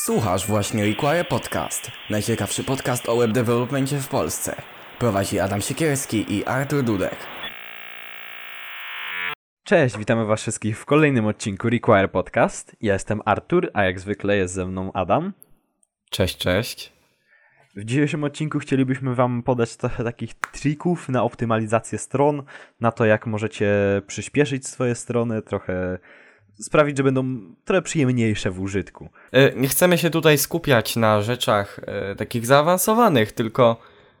Słuchasz właśnie Require Podcast, najciekawszy podcast o web developmentie w Polsce. Prowadzi Adam Siekierski i Artur Dudek. Cześć, witamy was wszystkich w kolejnym odcinku Require Podcast. Ja jestem Artur, a jak zwykle jest ze mną Adam. Cześć, cześć. W dzisiejszym odcinku chcielibyśmy wam podać trochę takich trików na optymalizację stron, na to jak możecie przyspieszyć swoje strony, trochę sprawić, że będą trochę przyjemniejsze w użytku. E, nie chcemy się tutaj skupiać na rzeczach e, takich zaawansowanych, tylko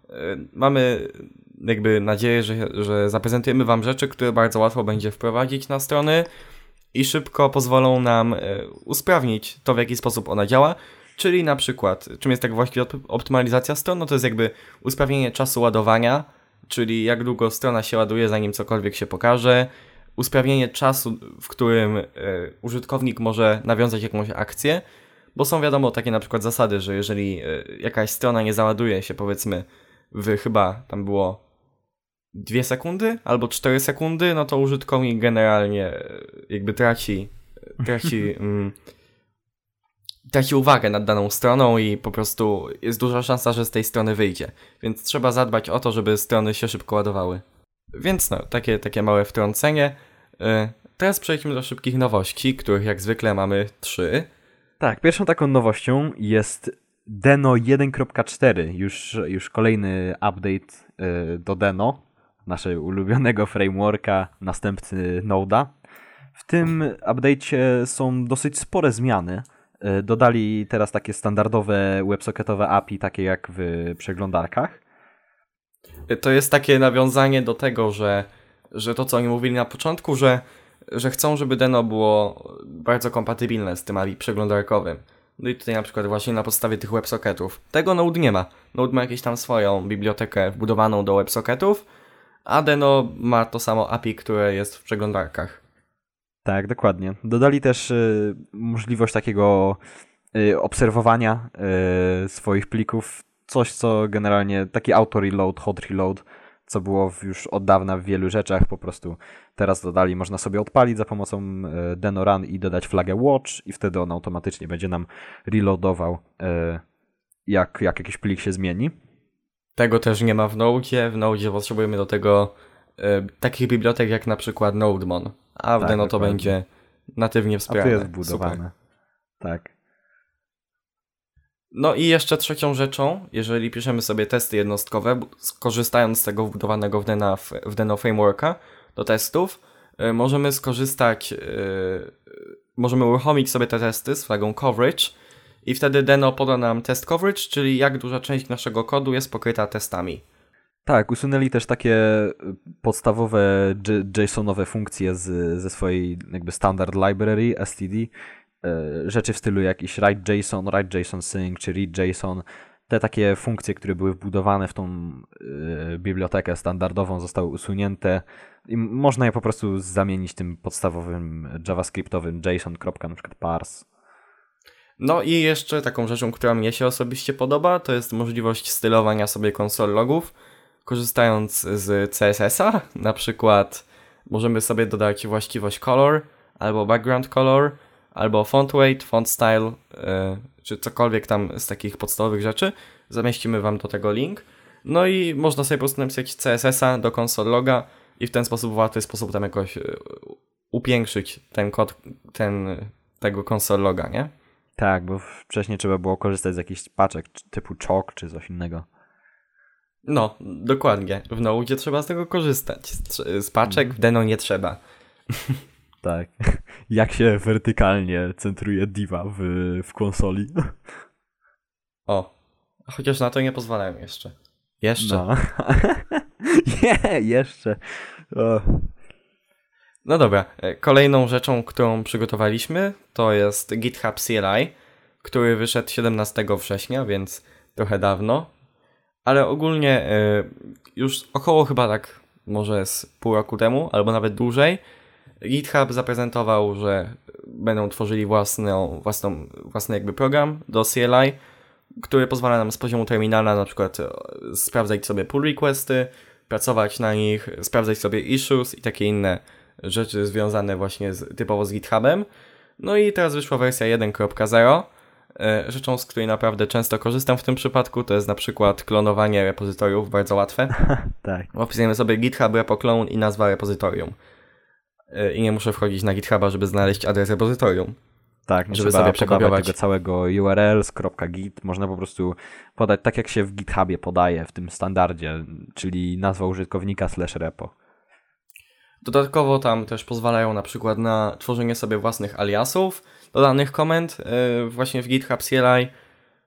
e, mamy jakby nadzieję, że, że zaprezentujemy Wam rzeczy, które bardzo łatwo będzie wprowadzić na strony i szybko pozwolą nam usprawnić to, w jaki sposób ona działa. Czyli na przykład, czym jest tak właściwie optymalizacja stron? No to jest jakby usprawnienie czasu ładowania, czyli jak długo strona się ładuje, zanim cokolwiek się pokaże, usprawnienie czasu, w którym e, użytkownik może nawiązać jakąś akcję, bo są wiadomo takie na przykład zasady, że jeżeli e, jakaś strona nie załaduje się powiedzmy w chyba tam było 2 sekundy albo 4 sekundy, no to użytkownik generalnie e, jakby traci traci mm, traci uwagę nad daną stroną i po prostu jest duża szansa, że z tej strony wyjdzie. Więc trzeba zadbać o to, żeby strony się szybko ładowały. Więc no, takie, takie małe wtrącenie. E, teraz przejdźmy do szybkich nowości, których jak zwykle mamy trzy. Tak, pierwszą taką nowością jest Deno 1.4, już, już kolejny update e, do Deno, naszego ulubionego frameworka, następcy Node'a. W tym update'cie są dosyć spore zmiany. E, dodali teraz takie standardowe WebSocketowe API, takie jak w przeglądarkach to jest takie nawiązanie do tego, że, że to, co oni mówili na początku, że, że chcą, żeby Deno było bardzo kompatybilne z tym API przeglądarkowym. No i tutaj na przykład właśnie na podstawie tych WebSocketów. Tego Node nie ma. Node ma jakąś tam swoją bibliotekę wbudowaną do WebSocketów, a Deno ma to samo API, które jest w przeglądarkach. Tak, dokładnie. Dodali też y, możliwość takiego y, obserwowania y, swoich plików coś, co generalnie taki auto-reload, hot reload, co było już od dawna w wielu rzeczach, po prostu teraz dodali, można sobie odpalić za pomocą e, Denorun i dodać flagę watch i wtedy on automatycznie będzie nam reloadował, e, jak, jak jakiś plik się zmieni. Tego też nie ma w Node. W Node potrzebujemy do tego e, takich bibliotek jak na przykład NodeMon, a w tak, Deno to będzie natywnie wspierane. A to jest wbudowane. Super. Tak. No i jeszcze trzecią rzeczą, jeżeli piszemy sobie testy jednostkowe, skorzystając z tego wbudowanego w Deno, w Deno Frameworka do testów, y, możemy skorzystać, y, możemy uruchomić sobie te testy z flagą coverage i wtedy Deno poda nam test coverage, czyli jak duża część naszego kodu jest pokryta testami. Tak, usunęli też takie y, podstawowe JSONowe funkcje z, ze swojej jakby standard library std, rzeczy w stylu jakiś write JSON, write JSON sync czy read JSON. Te takie funkcje, które były wbudowane w tą e, bibliotekę standardową zostały usunięte i można je po prostu zamienić tym podstawowym javascriptowym JSON. na przykład parse. No i jeszcze taką rzeczą, która mnie się osobiście podoba, to jest możliwość stylowania sobie konsol logów, korzystając z CSS-a. Na przykład możemy sobie dodać właściwość color albo background color, albo font weight, font style, yy, czy cokolwiek tam z takich podstawowych rzeczy. Zamieścimy Wam do tego link. No i można sobie po prostu napisać CSS-a do console loga i w ten sposób, w łatwy sposób tam jakoś yy, upiększyć ten kod, ten, tego console loga, nie? Tak, bo wcześniej trzeba było korzystać z jakichś paczek typu chalk czy coś innego. No, dokładnie. W Node trzeba z tego korzystać. Z paczek w Deno nie trzeba. Tak. Jak się wertykalnie centruje diva w, w konsoli. O. Chociaż na to nie pozwalają jeszcze. Jeszcze. No. nie, jeszcze. O. No dobra. E, kolejną rzeczą, którą przygotowaliśmy, to jest GitHub CLI, który wyszedł 17 września, więc trochę dawno. Ale ogólnie e, już około chyba tak może z pół roku temu, albo nawet dłużej, GitHub zaprezentował, że będą tworzyli własną, własną, własny jakby program do CLI, który pozwala nam z poziomu terminala na przykład e, sprawdzać sobie pull requesty, pracować na nich, sprawdzać sobie issues i takie inne rzeczy związane właśnie z, typowo z GitHubem. No i teraz wyszła wersja 1.0, E, rzeczą, z której naprawdę często korzystam w tym przypadku, to jest na przykład klonowanie repozytoriów, bardzo łatwe. tak. Wpisujemy sobie github repo clone i nazwa repozytorium. E, I nie muszę wchodzić na GitHuba, żeby znaleźć adres repozytorium. Tak, nie żeby sobie przekopiować. tego całego URL z .git. Można po prostu podać tak, jak się w GitHubie podaje w tym standardzie, czyli nazwa użytkownika slash repo. Dodatkowo tam też pozwalają na przykład na tworzenie sobie własnych aliasów do danych komend e, właśnie w GitHub CLI.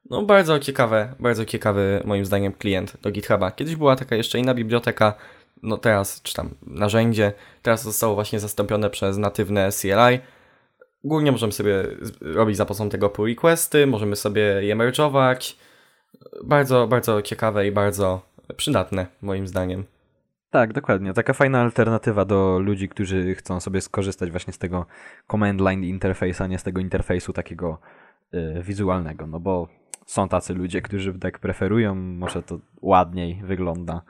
No bardzo ciekawe, bardzo ciekawy moim zdaniem klient do GitHuba. Kiedyś była taka jeszcze inna biblioteka, no teraz, czy tam narzędzie, teraz zostało właśnie zastąpione przez natywne CLI. Głównie możemy sobie robić za pomocą tego pull requesty, możemy sobie je merge'ować. Bardzo, bardzo ciekawe i bardzo przydatne moim zdaniem. Tak, dokładnie. Taka fajna alternatywa do ludzi, którzy chcą sobie skorzystać właśnie z tego command line interfejsu, a nie z tego interfejsu takiego y, wizualnego, no bo są tacy ludzie, którzy tak preferują, może to ładniej wygląda.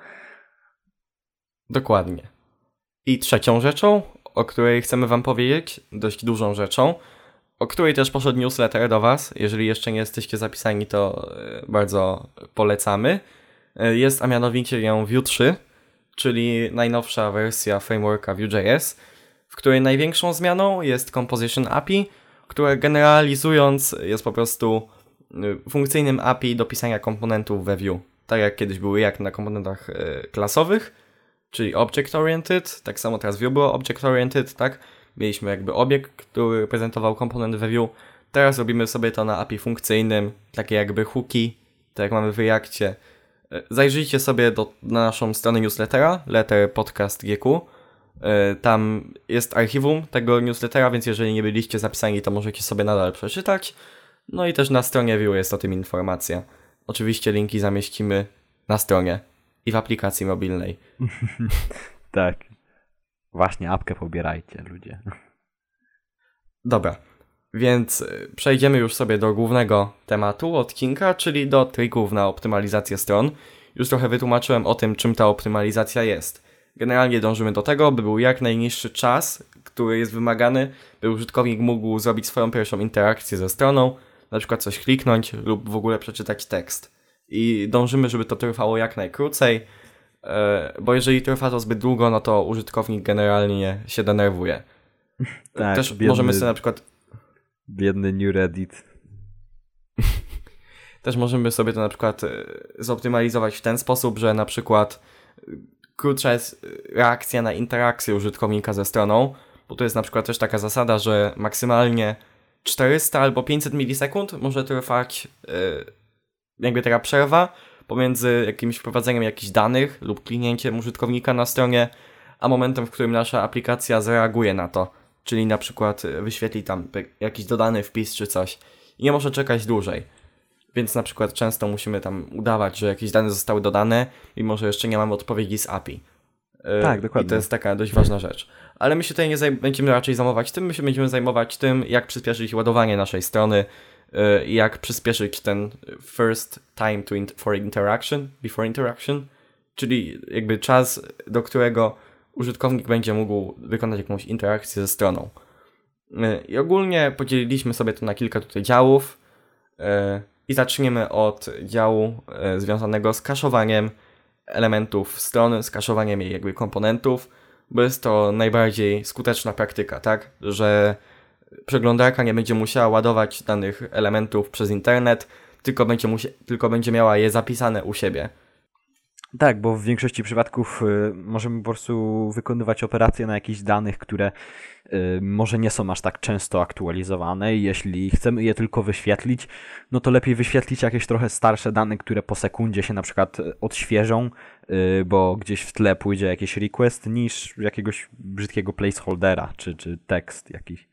Dokładnie. I trzecią rzeczą, o której chcemy Wam powiedzieć, dość dużą rzeczą, o której też poszedł newsletter do Was. Jeżeli jeszcze nie jesteście zapisani, to e, bardzo polecamy. E, Jest a mianowicie ją Vue 3, czyli najnowsza wersja frameworka Vue.js, w której największą zmianą jest Composition API, które generalizując jest po prostu y, funkcyjnym API do pisania komponentów we Vue. Tak jak kiedyś były jak na komponentach e, klasowych, czyli Object Oriented, tak samo teraz Vue było Object Oriented, tak? Mieliśmy jakby obiekt, który prezentował komponent we Vue. Teraz robimy sobie to na API funkcyjnym, takie jakby hooki, tak jak mamy w Reactie. E, Zajrzyjcie sobie do, na naszą stronę newslettera, letter podcast GQ. E, Tam jest archiwum tego newslettera, więc jeżeli nie byliście zapisani, to możecie sobie nadal przeczytać. No i też na stronie Vue jest o tym informacja. Oczywiście linki zamieścimy na stronie i w aplikacji mobilnej. Tak. Właśnie, apkę pobierajcie, ludzie. Dobra, więc y, przejdziemy już sobie do głównego tematu odcinka, czyli do trików na optymalizację stron. Już trochę wytłumaczyłem o tym, czym ta optymalizacja jest. Generalnie dążymy do tego, by był jak najniższy czas, który jest wymagany, by użytkownik mógł zrobić swoją pierwszą interakcję ze stroną, na przykład coś kliknąć lub w ogóle przeczytać tekst. I dążymy, żeby to trwało jak najkrócej, e, bo jeżeli trwa to zbyt długo, no to użytkownik generalnie się denerwuje. Tak, Też biedny, możemy sobie na przykład biedny New Reddit. Też możemy sobie to na przykład e, zoptymalizować w ten sposób, że na przykład e, krótsza jest reakcja na interakcję użytkownika ze stroną, bo to jest na przykład też taka zasada, że maksymalnie 400 albo 500 milisekund może trwać jakby taka przerwa pomiędzy jakimś wprowadzeniem jakichś danych lub kliknięciem użytkownika na stronie, a momentem, w którym nasza aplikacja zareaguje na to, czyli na przykład e, wyświetli tam jakiś dodany wpis czy coś i nie może czekać dłużej. Więc na przykład często musimy tam udawać, że jakieś dane zostały dodane, mimo że jeszcze nie mamy odpowiedzi z API. Yy, Tak, dokładnie. I to jest taka dość ważna rzecz. Ale my się tutaj nie będziemy raczej zajmować tym, my się będziemy zajmować tym, jak przyspieszyć ładowanie naszej strony jak przyspieszyć ten first time to for interaction, before interaction, czyli jakby czas, do którego użytkownik będzie mógł wykonać jakąś interakcję ze stroną. Yy, I ogólnie podzieliliśmy sobie to na kilka tutaj działów. Yy, I zaczniemy od działu związanego z kaszowaniem elementów strony, z kaszowaniem jej jakby komponentów, bo jest to najbardziej skuteczna praktyka, tak? Że przeglądarka nie będzie musiała ładować danych elementów przez internet, tylko będzie, tylko będzie miała je zapisane u siebie. Tak, bo w większości przypadków y, możemy po prostu wykonywać operacje na jakichś danych, które y, może nie są aż tak często aktualizowane jeśli chcemy je tylko wyświetlić, no to lepiej wyświetlić jakieś trochę starsze dane, które po sekundzie się na przykład y, odświeżą, y, bo gdzieś w tle pójdzie jakiś request, niż jakiegoś brzydkiego placeholdera, czy, czy tekst jakiś.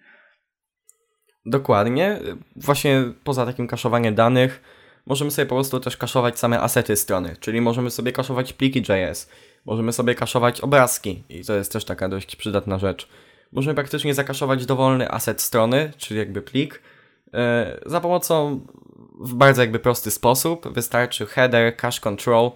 Dokładnie. Właśnie poza takim kaszowaniem danych, możemy sobie po prostu też kaszować same asety strony, czyli możemy sobie kaszować pliki JS, możemy sobie kaszować obrazki i to jest też taka dość przydatna rzecz. Możemy praktycznie zakaszować dowolny aset strony, czyli jakby plik, e, za pomocą w bardzo jakby prosty sposób. Wystarczy header, cache control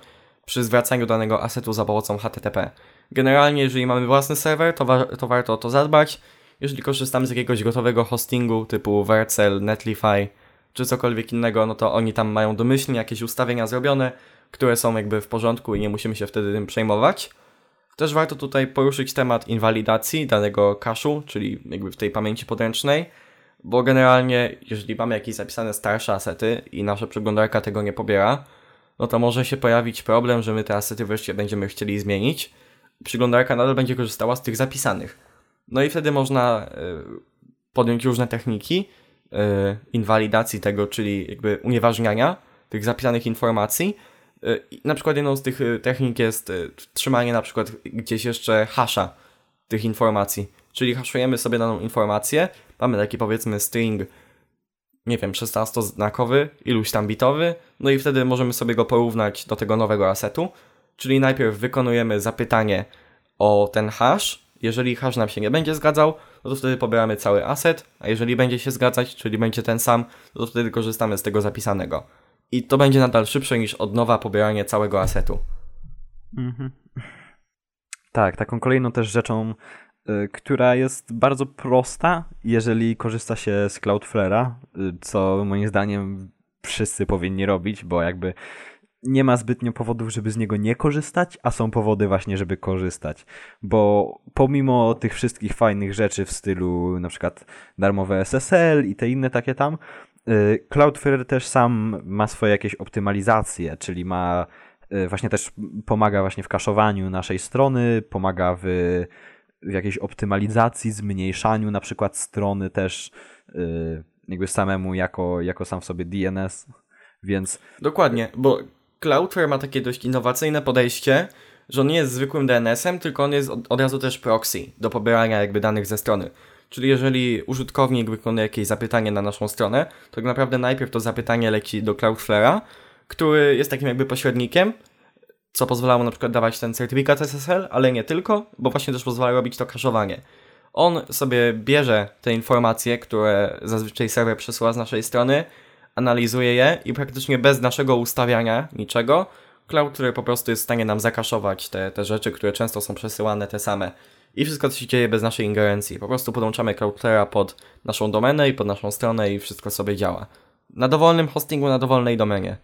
przy zwracaniu danego asetu za pomocą HTTP. Generalnie, jeżeli mamy własny serwer, to, wa- to warto o to zadbać. Jeżeli korzystamy z jakiegoś gotowego hostingu typu Vercel, Netlify, czy cokolwiek innego, no to oni tam mają domyślnie jakieś ustawienia zrobione, które są jakby w porządku i nie musimy się wtedy tym przejmować. Też warto tutaj poruszyć temat inwalidacji danego cache'u, czyli jakby w tej pamięci podręcznej, bo generalnie jeżeli mamy jakieś zapisane starsze asety i nasza przeglądarka tego nie pobiera, no to może się pojawić problem, że my te asety wreszcie będziemy chcieli zmienić. Przeglądarka nadal będzie korzystała z tych zapisanych. No i wtedy można y, podjąć różne techniki y, inwalidacji tego, czyli jakby unieważniania tych zapisanych informacji. Y, na przykład jedną z tych technik jest trzymanie na przykład gdzieś jeszcze hasza tych informacji. Czyli haszujemy sobie daną informację, mamy taki powiedzmy string nie wiem, 16-znakowy, iluś tam bitowy, no i wtedy możemy sobie go porównać do tego nowego asetu, czyli najpierw wykonujemy zapytanie o ten hash, jeżeli hash nam się nie będzie zgadzał, no to wtedy pobieramy cały aset, a jeżeli będzie się zgadzać, czyli będzie ten sam, no to wtedy korzystamy z tego zapisanego. I to będzie nadal szybsze niż od nowa pobieranie całego asetu. Mhm. Tak, taką kolejną też rzeczą Y, która jest bardzo prosta, jeżeli korzysta się z Cloudflare'a, y, co moim zdaniem wszyscy powinni robić, bo jakby nie ma zbytnio powodów, żeby z niego nie korzystać, a są powody właśnie, żeby korzystać. Bo pomimo tych wszystkich fajnych rzeczy w stylu na przykład darmowe SSL i te inne takie tam, y, Cloudflare też sam ma swoje jakieś optymalizacje, czyli ma właśnie też pomaga właśnie w kaszowaniu naszej strony, pomaga w w jakiejś optymalizacji, zmniejszaniu na przykład strony też yy, jakby samemu jako, jako sam w sobie DNS, więc... Dokładnie, bo Cloudflare ma takie dość innowacyjne podejście, że on nie jest zwykłym DNS-em, tylko on jest od, od razu też proxy do pobierania jakby danych ze strony. Czyli jeżeli użytkownik wykonuje jakieś zapytanie na naszą stronę, to tak naprawdę najpierw to zapytanie leci do Cloudflare'a, który jest takim jakby pośrednikiem co pozwalało na przykład dawać ten certyfikat SSL, ale nie tylko, bo właśnie też pozwala robić to kaszowanie. On sobie bierze te informacje, które zazwyczaj serwer przesyła z naszej strony, analizuje je i praktycznie bez naszego ustawiania niczego, Cloud, który po prostu jest w stanie nam zakaszować te, te rzeczy, które często są przesyłane te same. I wszystko to się dzieje bez naszej ingerencji. Po prostu podłączamy Cloudflare'a pod naszą domenę i pod naszą stronę i wszystko sobie działa. Na dowolnym hostingu, na dowolnej domenie.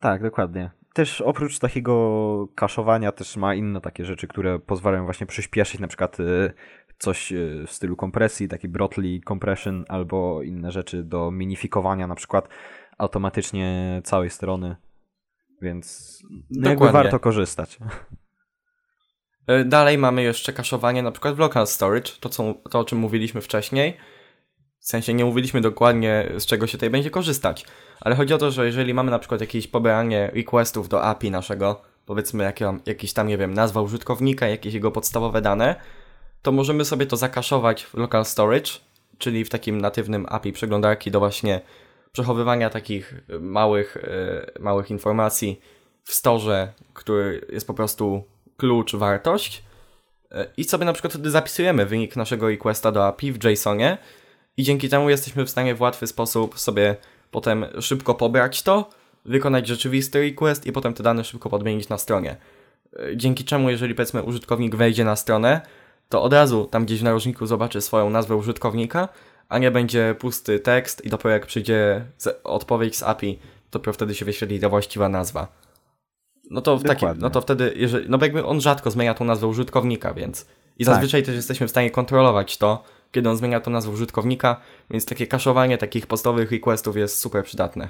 Tak, dokładnie też oprócz takiego kaszowania też ma inne takie rzeczy, które pozwalają właśnie przyspieszyć na przykład y, coś y, w stylu kompresji, taki Brotli compression albo inne rzeczy do minifikowania na przykład automatycznie całej strony. Więc no jakby warto korzystać. Y, dalej mamy jeszcze kaszowanie na przykład w local storage, to, co, to o czym mówiliśmy wcześniej. W sensie nie mówiliśmy dokładnie z czego się tutaj będzie korzystać, ale chodzi o to, że jeżeli mamy na przykład jakieś pobieranie requestów do API naszego, powiedzmy jak, jakiś tam, nie wiem, nazwa użytkownika, jakieś jego podstawowe dane, to możemy sobie to zakaszować w local storage, czyli w takim natywnym API przeglądarki do właśnie przechowywania takich małych, yy, małych informacji w storze, który jest po prostu klucz, wartość. E, I sobie na przykład wtedy zapisujemy wynik naszego requesta do API w JSONie i dzięki temu jesteśmy w stanie w łatwy sposób sobie potem szybko pobrać to, wykonać rzeczywisty request i potem te dane szybko podmienić na stronie. Dzięki czemu, jeżeli powiedzmy użytkownik wejdzie na stronę, to od razu tam gdzieś w narożniku zobaczy swoją nazwę użytkownika, a nie będzie pusty tekst i dopiero jak przyjdzie odpowiedź z API, dopiero wtedy się wyświetli ta właściwa nazwa. No to, w takim, no to wtedy, jeżeli, no bo jakby on rzadko zmienia tą nazwę użytkownika, więc i zazwyczaj tak. też jesteśmy w stanie kontrolować to, kiedy on zmienia to nazwę użytkownika, więc takie kaszowanie takich postowych requestów jest super przydatne.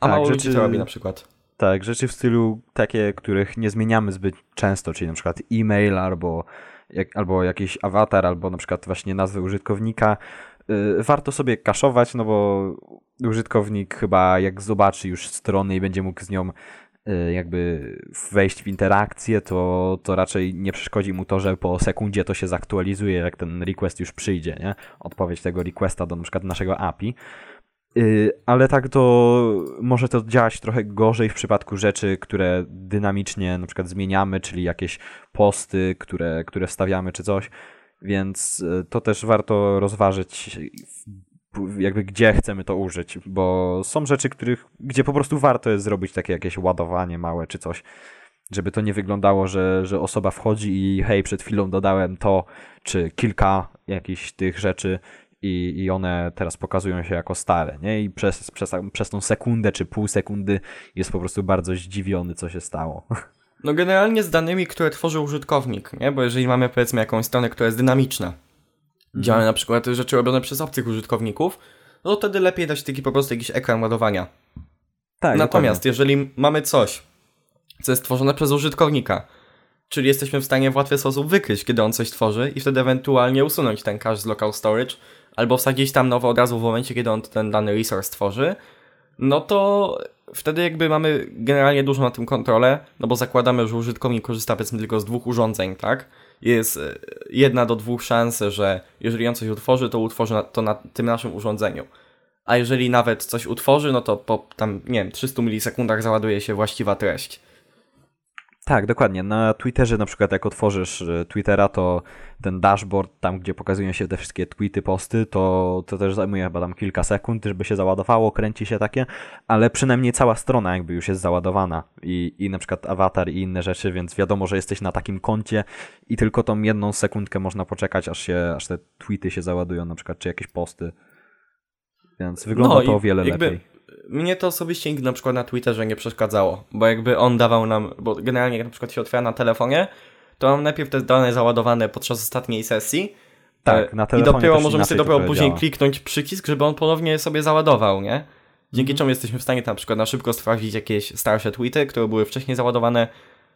A tak, mało rzeczy, to robi na przykład. Tak, rzeczy w stylu takie, których nie zmieniamy zbyt często, czyli na przykład e-mail albo, jak, albo jakiś awatar, albo na przykład właśnie nazwę użytkownika. Yy, warto sobie kaszować, no bo użytkownik chyba jak zobaczy już stronę i będzie mógł z nią Y, jakby wejść w interakcję, to, to raczej nie przeszkodzi mu to, że po sekundzie to się zaktualizuje, jak ten request już przyjdzie, nie? Odpowiedź tego requesta do na przykład naszego API. Y, ale tak to może to działać trochę gorzej w przypadku rzeczy, które dynamicznie na przykład zmieniamy, czyli jakieś posty, które, które wstawiamy czy coś. Więc y, to też warto rozważyć jakby gdzie chcemy to użyć, bo są rzeczy, których, gdzie po prostu warto jest zrobić takie jakieś ładowanie małe czy coś, żeby to nie wyglądało, że, że osoba wchodzi i hej, przed chwilą dodałem to, czy kilka jakichś tych rzeczy i, i one teraz pokazują się jako stare, nie? I przez, przez, przez tą sekundę czy pół sekundy jest po prostu bardzo zdziwiony, co się stało. No generalnie z danymi, które tworzy użytkownik, nie? Bo jeżeli mamy powiedzmy jakąś stronę, która jest dynamiczna, działają na przykład rzeczy robione przez obcych użytkowników, no to wtedy lepiej dać taki po prostu jakiś ekran ładowania. Tak, Natomiast dokładnie. jeżeli mamy coś, co jest tworzone przez użytkownika, czyli jesteśmy w stanie w łatwy sposób wykryć, kiedy on coś tworzy i wtedy ewentualnie usunąć ten cache z local storage, albo wsadzić tam nowo od razu w momencie, kiedy on ten dany resource tworzy, no to wtedy jakby mamy generalnie dużo na tym kontrolę, no bo zakładamy, że użytkownik korzysta powiedzmy tylko z dwóch urządzeń, tak? Jest e, jedna do dwóch szanse, że jeżeli on coś utworzy, to utworzy to na tym naszym urządzeniu. A jeżeli nawet coś utworzy, no to po tam, nie wiem, 300 milisekundach załaduje się właściwa treść. Tak, dokładnie. Na Twitterze na przykład jak otworzysz e, Twittera, to ten dashboard, tam gdzie pokazują się te wszystkie tweety, posty, to, to też zajmuje chyba tam kilka sekund, żeby się załadowało, kręci się takie, ale przynajmniej cała strona jakby już jest załadowana i, i na przykład awatar i inne rzeczy, więc wiadomo, że jesteś na takim koncie i tylko tą jedną sekundkę można poczekać, aż się, aż te tweety się załadują, na przykład, czy jakieś posty. Więc wygląda No to o wiele lepiej. Mnie to osobiście nigdy na przykład na Twitterze nie przeszkadzało, bo jakby on dawał nam, bo generalnie jak na przykład się otwiera na telefonie, to mam najpierw te dane załadowane podczas ostatniej sesji. Tak, e, na I telefonie dopiero też możemy sobie dopiero później kliknąć przycisk, żeby on ponownie sobie załadował, nie? Dzięki Mhm. czemu jesteśmy w stanie na przykład na szybko sprawdzić jakieś starsze tweety, które były wcześniej załadowane.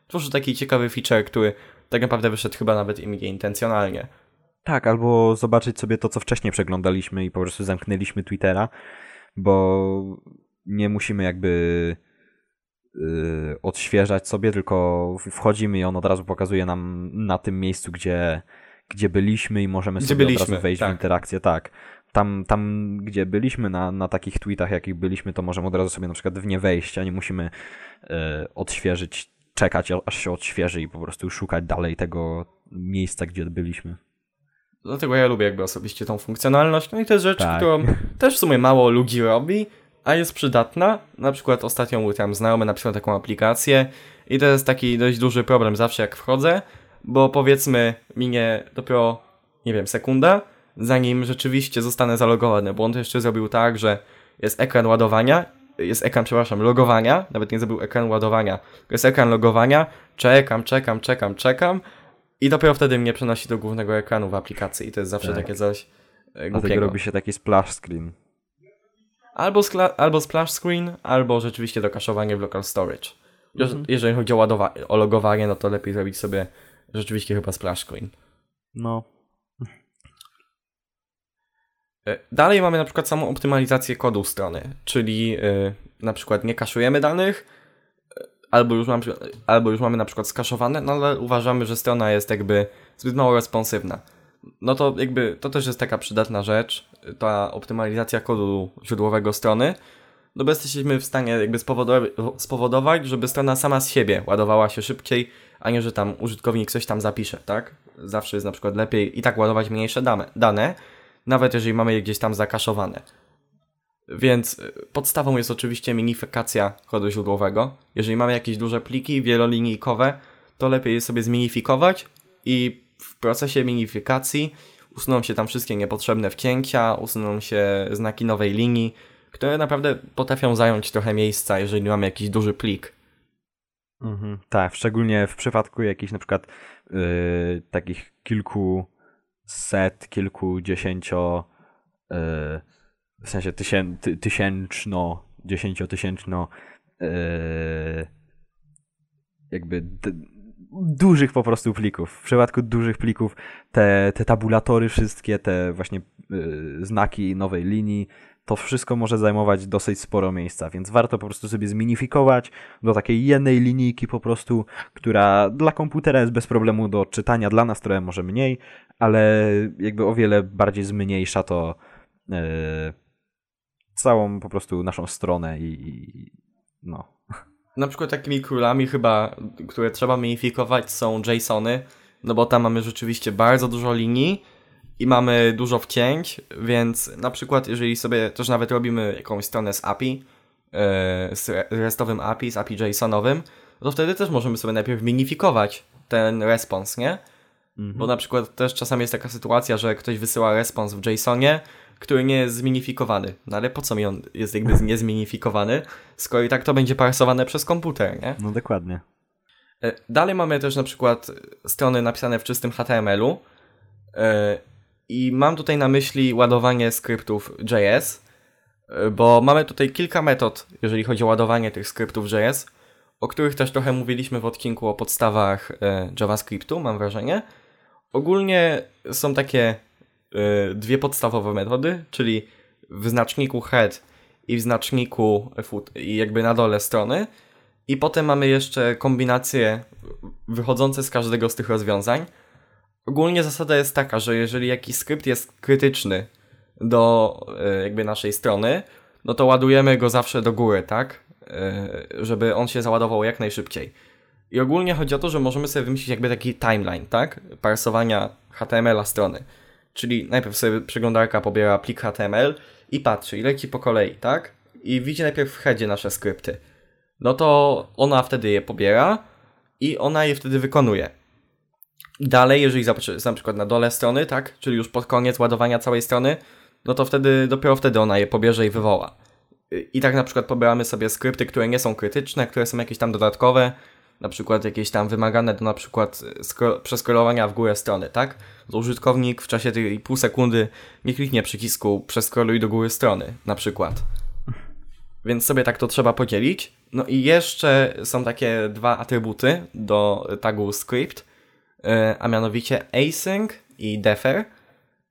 Tworzy taki ciekawy feature, który tak naprawdę wyszedł chyba nawet im intencjonalnie. Tak, albo zobaczyć sobie to, co wcześniej przeglądaliśmy i po prostu zamknęliśmy Twittera, bo nie musimy jakby yy, odświeżać sobie, tylko wchodzimy i on od razu pokazuje nam na tym miejscu, gdzie, gdzie byliśmy i możemy Gdzie sobie od byliśmy, razu wejść tak. w interakcję. Tak. Tam, tam, gdzie byliśmy na, na takich tweetach, jakich byliśmy, to możemy od razu sobie na przykład w nie wejść, a nie musimy yy, odświeżyć, czekać, aż się odświeży i po prostu szukać dalej tego miejsca, gdzie byliśmy. Dlatego ja lubię jakby osobiście tą funkcjonalność. No i to jest rzecz, Tak. którą też w sumie mało ludzi robi, a jest przydatna. Na przykład ostatnio mój tam znajomy napisał taką aplikację i to jest taki dość duży problem zawsze jak wchodzę, bo powiedzmy minie dopiero, nie wiem, sekunda, zanim rzeczywiście zostanę zalogowany, bo on to jeszcze zrobił tak, że jest ekran ładowania, jest ekran, przepraszam, logowania, nawet nie zrobił ekran ładowania, jest ekran logowania, czekam, czekam, czekam, czekam i dopiero wtedy mnie przenosi do głównego ekranu w aplikacji i to jest zawsze Tak. takie coś e, Dlatego głupiego. robi się taki splash screen. Albo, albo splash screen, albo rzeczywiście dokaszowanie w local storage. Mhm. Jeżeli chodzi o, o logowanie, no to lepiej zrobić sobie rzeczywiście chyba splash screen. No, E, Dalej mamy na przykład samą optymalizację kodu strony, czyli e, na przykład nie kaszujemy danych, albo już, mamy, albo już mamy na przykład skaszowane, no ale uważamy, że strona jest jakby zbyt mało responsywna. No to jakby to też jest taka przydatna rzecz, ta optymalizacja kodu źródłowego strony, no bo jesteśmy w stanie jakby spowodować, żeby strona sama z siebie ładowała się szybciej, a nie, że tam użytkownik coś tam zapisze, tak? Zawsze jest na przykład lepiej i tak ładować mniejsze dane nawet jeżeli mamy je gdzieś tam zakaszowane. Więc y, podstawą jest oczywiście minifikacja kodu źródłowego. Jeżeli mamy jakieś duże pliki wielolinijkowe, to lepiej je sobie zminifikować i w procesie minifikacji usuną się tam wszystkie niepotrzebne wcięcia, usuną się znaki nowej linii, które naprawdę potrafią zająć trochę miejsca, jeżeli mamy jakiś duży plik. Mhm, tak, szczególnie w przypadku jakichś na przykład yy, takich kilku set, kilkudziesięcio yy, w sensie tysię, ty, tysięczno, dziesięciotysięczno yy, jakby d- dużych po prostu plików. W przypadku dużych plików te, te tabulatory wszystkie, te właśnie yy, znaki nowej linii, to wszystko może zajmować dosyć sporo miejsca, więc warto po prostu sobie zminifikować do takiej jednej linijki po prostu, która dla komputera jest bez problemu do czytania, dla nas trochę może mniej, ale jakby o wiele bardziej zmniejsza to yy, całą po prostu naszą stronę i, i no. Na przykład takimi królami chyba, które trzeba minifikować są JSONy, no bo tam mamy rzeczywiście bardzo dużo linii i mamy dużo wcięć, więc na przykład jeżeli sobie też nawet robimy jakąś stronę z API, e, z re- restowym API, z API JSONowym, to wtedy też możemy sobie najpierw minifikować ten respons, nie? Bo na przykład też czasami jest taka sytuacja, że ktoś wysyła respons w JSONie, który nie jest zminifikowany. No ale po co mi on jest jakby niezminifikowany, skoro i tak to będzie parsowane przez komputer, nie? No dokładnie. E, Dalej mamy też na przykład strony napisane w czystym HTML-u e, i mam tutaj na myśli ładowanie skryptów JS, e, bo mamy tutaj kilka metod, jeżeli chodzi o ładowanie tych skryptów JS, o których też trochę mówiliśmy w odcinku o podstawach JavaScriptu, mam wrażenie. Ogólnie są takie dwie podstawowe metody, czyli w znaczniku head i w znaczniku foot, i jakby na dole strony. I potem mamy jeszcze kombinacje wychodzące z każdego z tych rozwiązań. Ogólnie zasada jest taka, że jeżeli jakiś skrypt jest krytyczny do e, jakby naszej strony, no to ładujemy go zawsze do góry, tak? E, Żeby on się załadował jak najszybciej. I ogólnie chodzi o to, że możemy sobie wymyślić jakby taki timeline, tak? Parsowania HTML-a strony. Czyli najpierw sobie przeglądarka pobiera plik HTML i patrzy, i leci po kolei, tak? I widzi najpierw w headzie nasze skrypty. No to ona wtedy je pobiera i ona je wtedy wykonuje. Dalej, jeżeli zobaczy na przykład na dole strony, tak? Czyli już pod koniec ładowania całej strony, no to wtedy, dopiero wtedy ona je pobierze i wywoła. I tak na przykład pobieramy sobie skrypty, które nie są krytyczne, które są jakieś tam dodatkowe, na przykład jakieś tam wymagane do na przykład skro- przeskrolowania w górę strony, tak? To użytkownik w czasie tej pół sekundy nie kliknie przycisku przeskroluj do góry strony, na przykład. Więc sobie tak to trzeba podzielić. No i jeszcze są takie dwa atrybuty do tagu script, e, a mianowicie async i defer.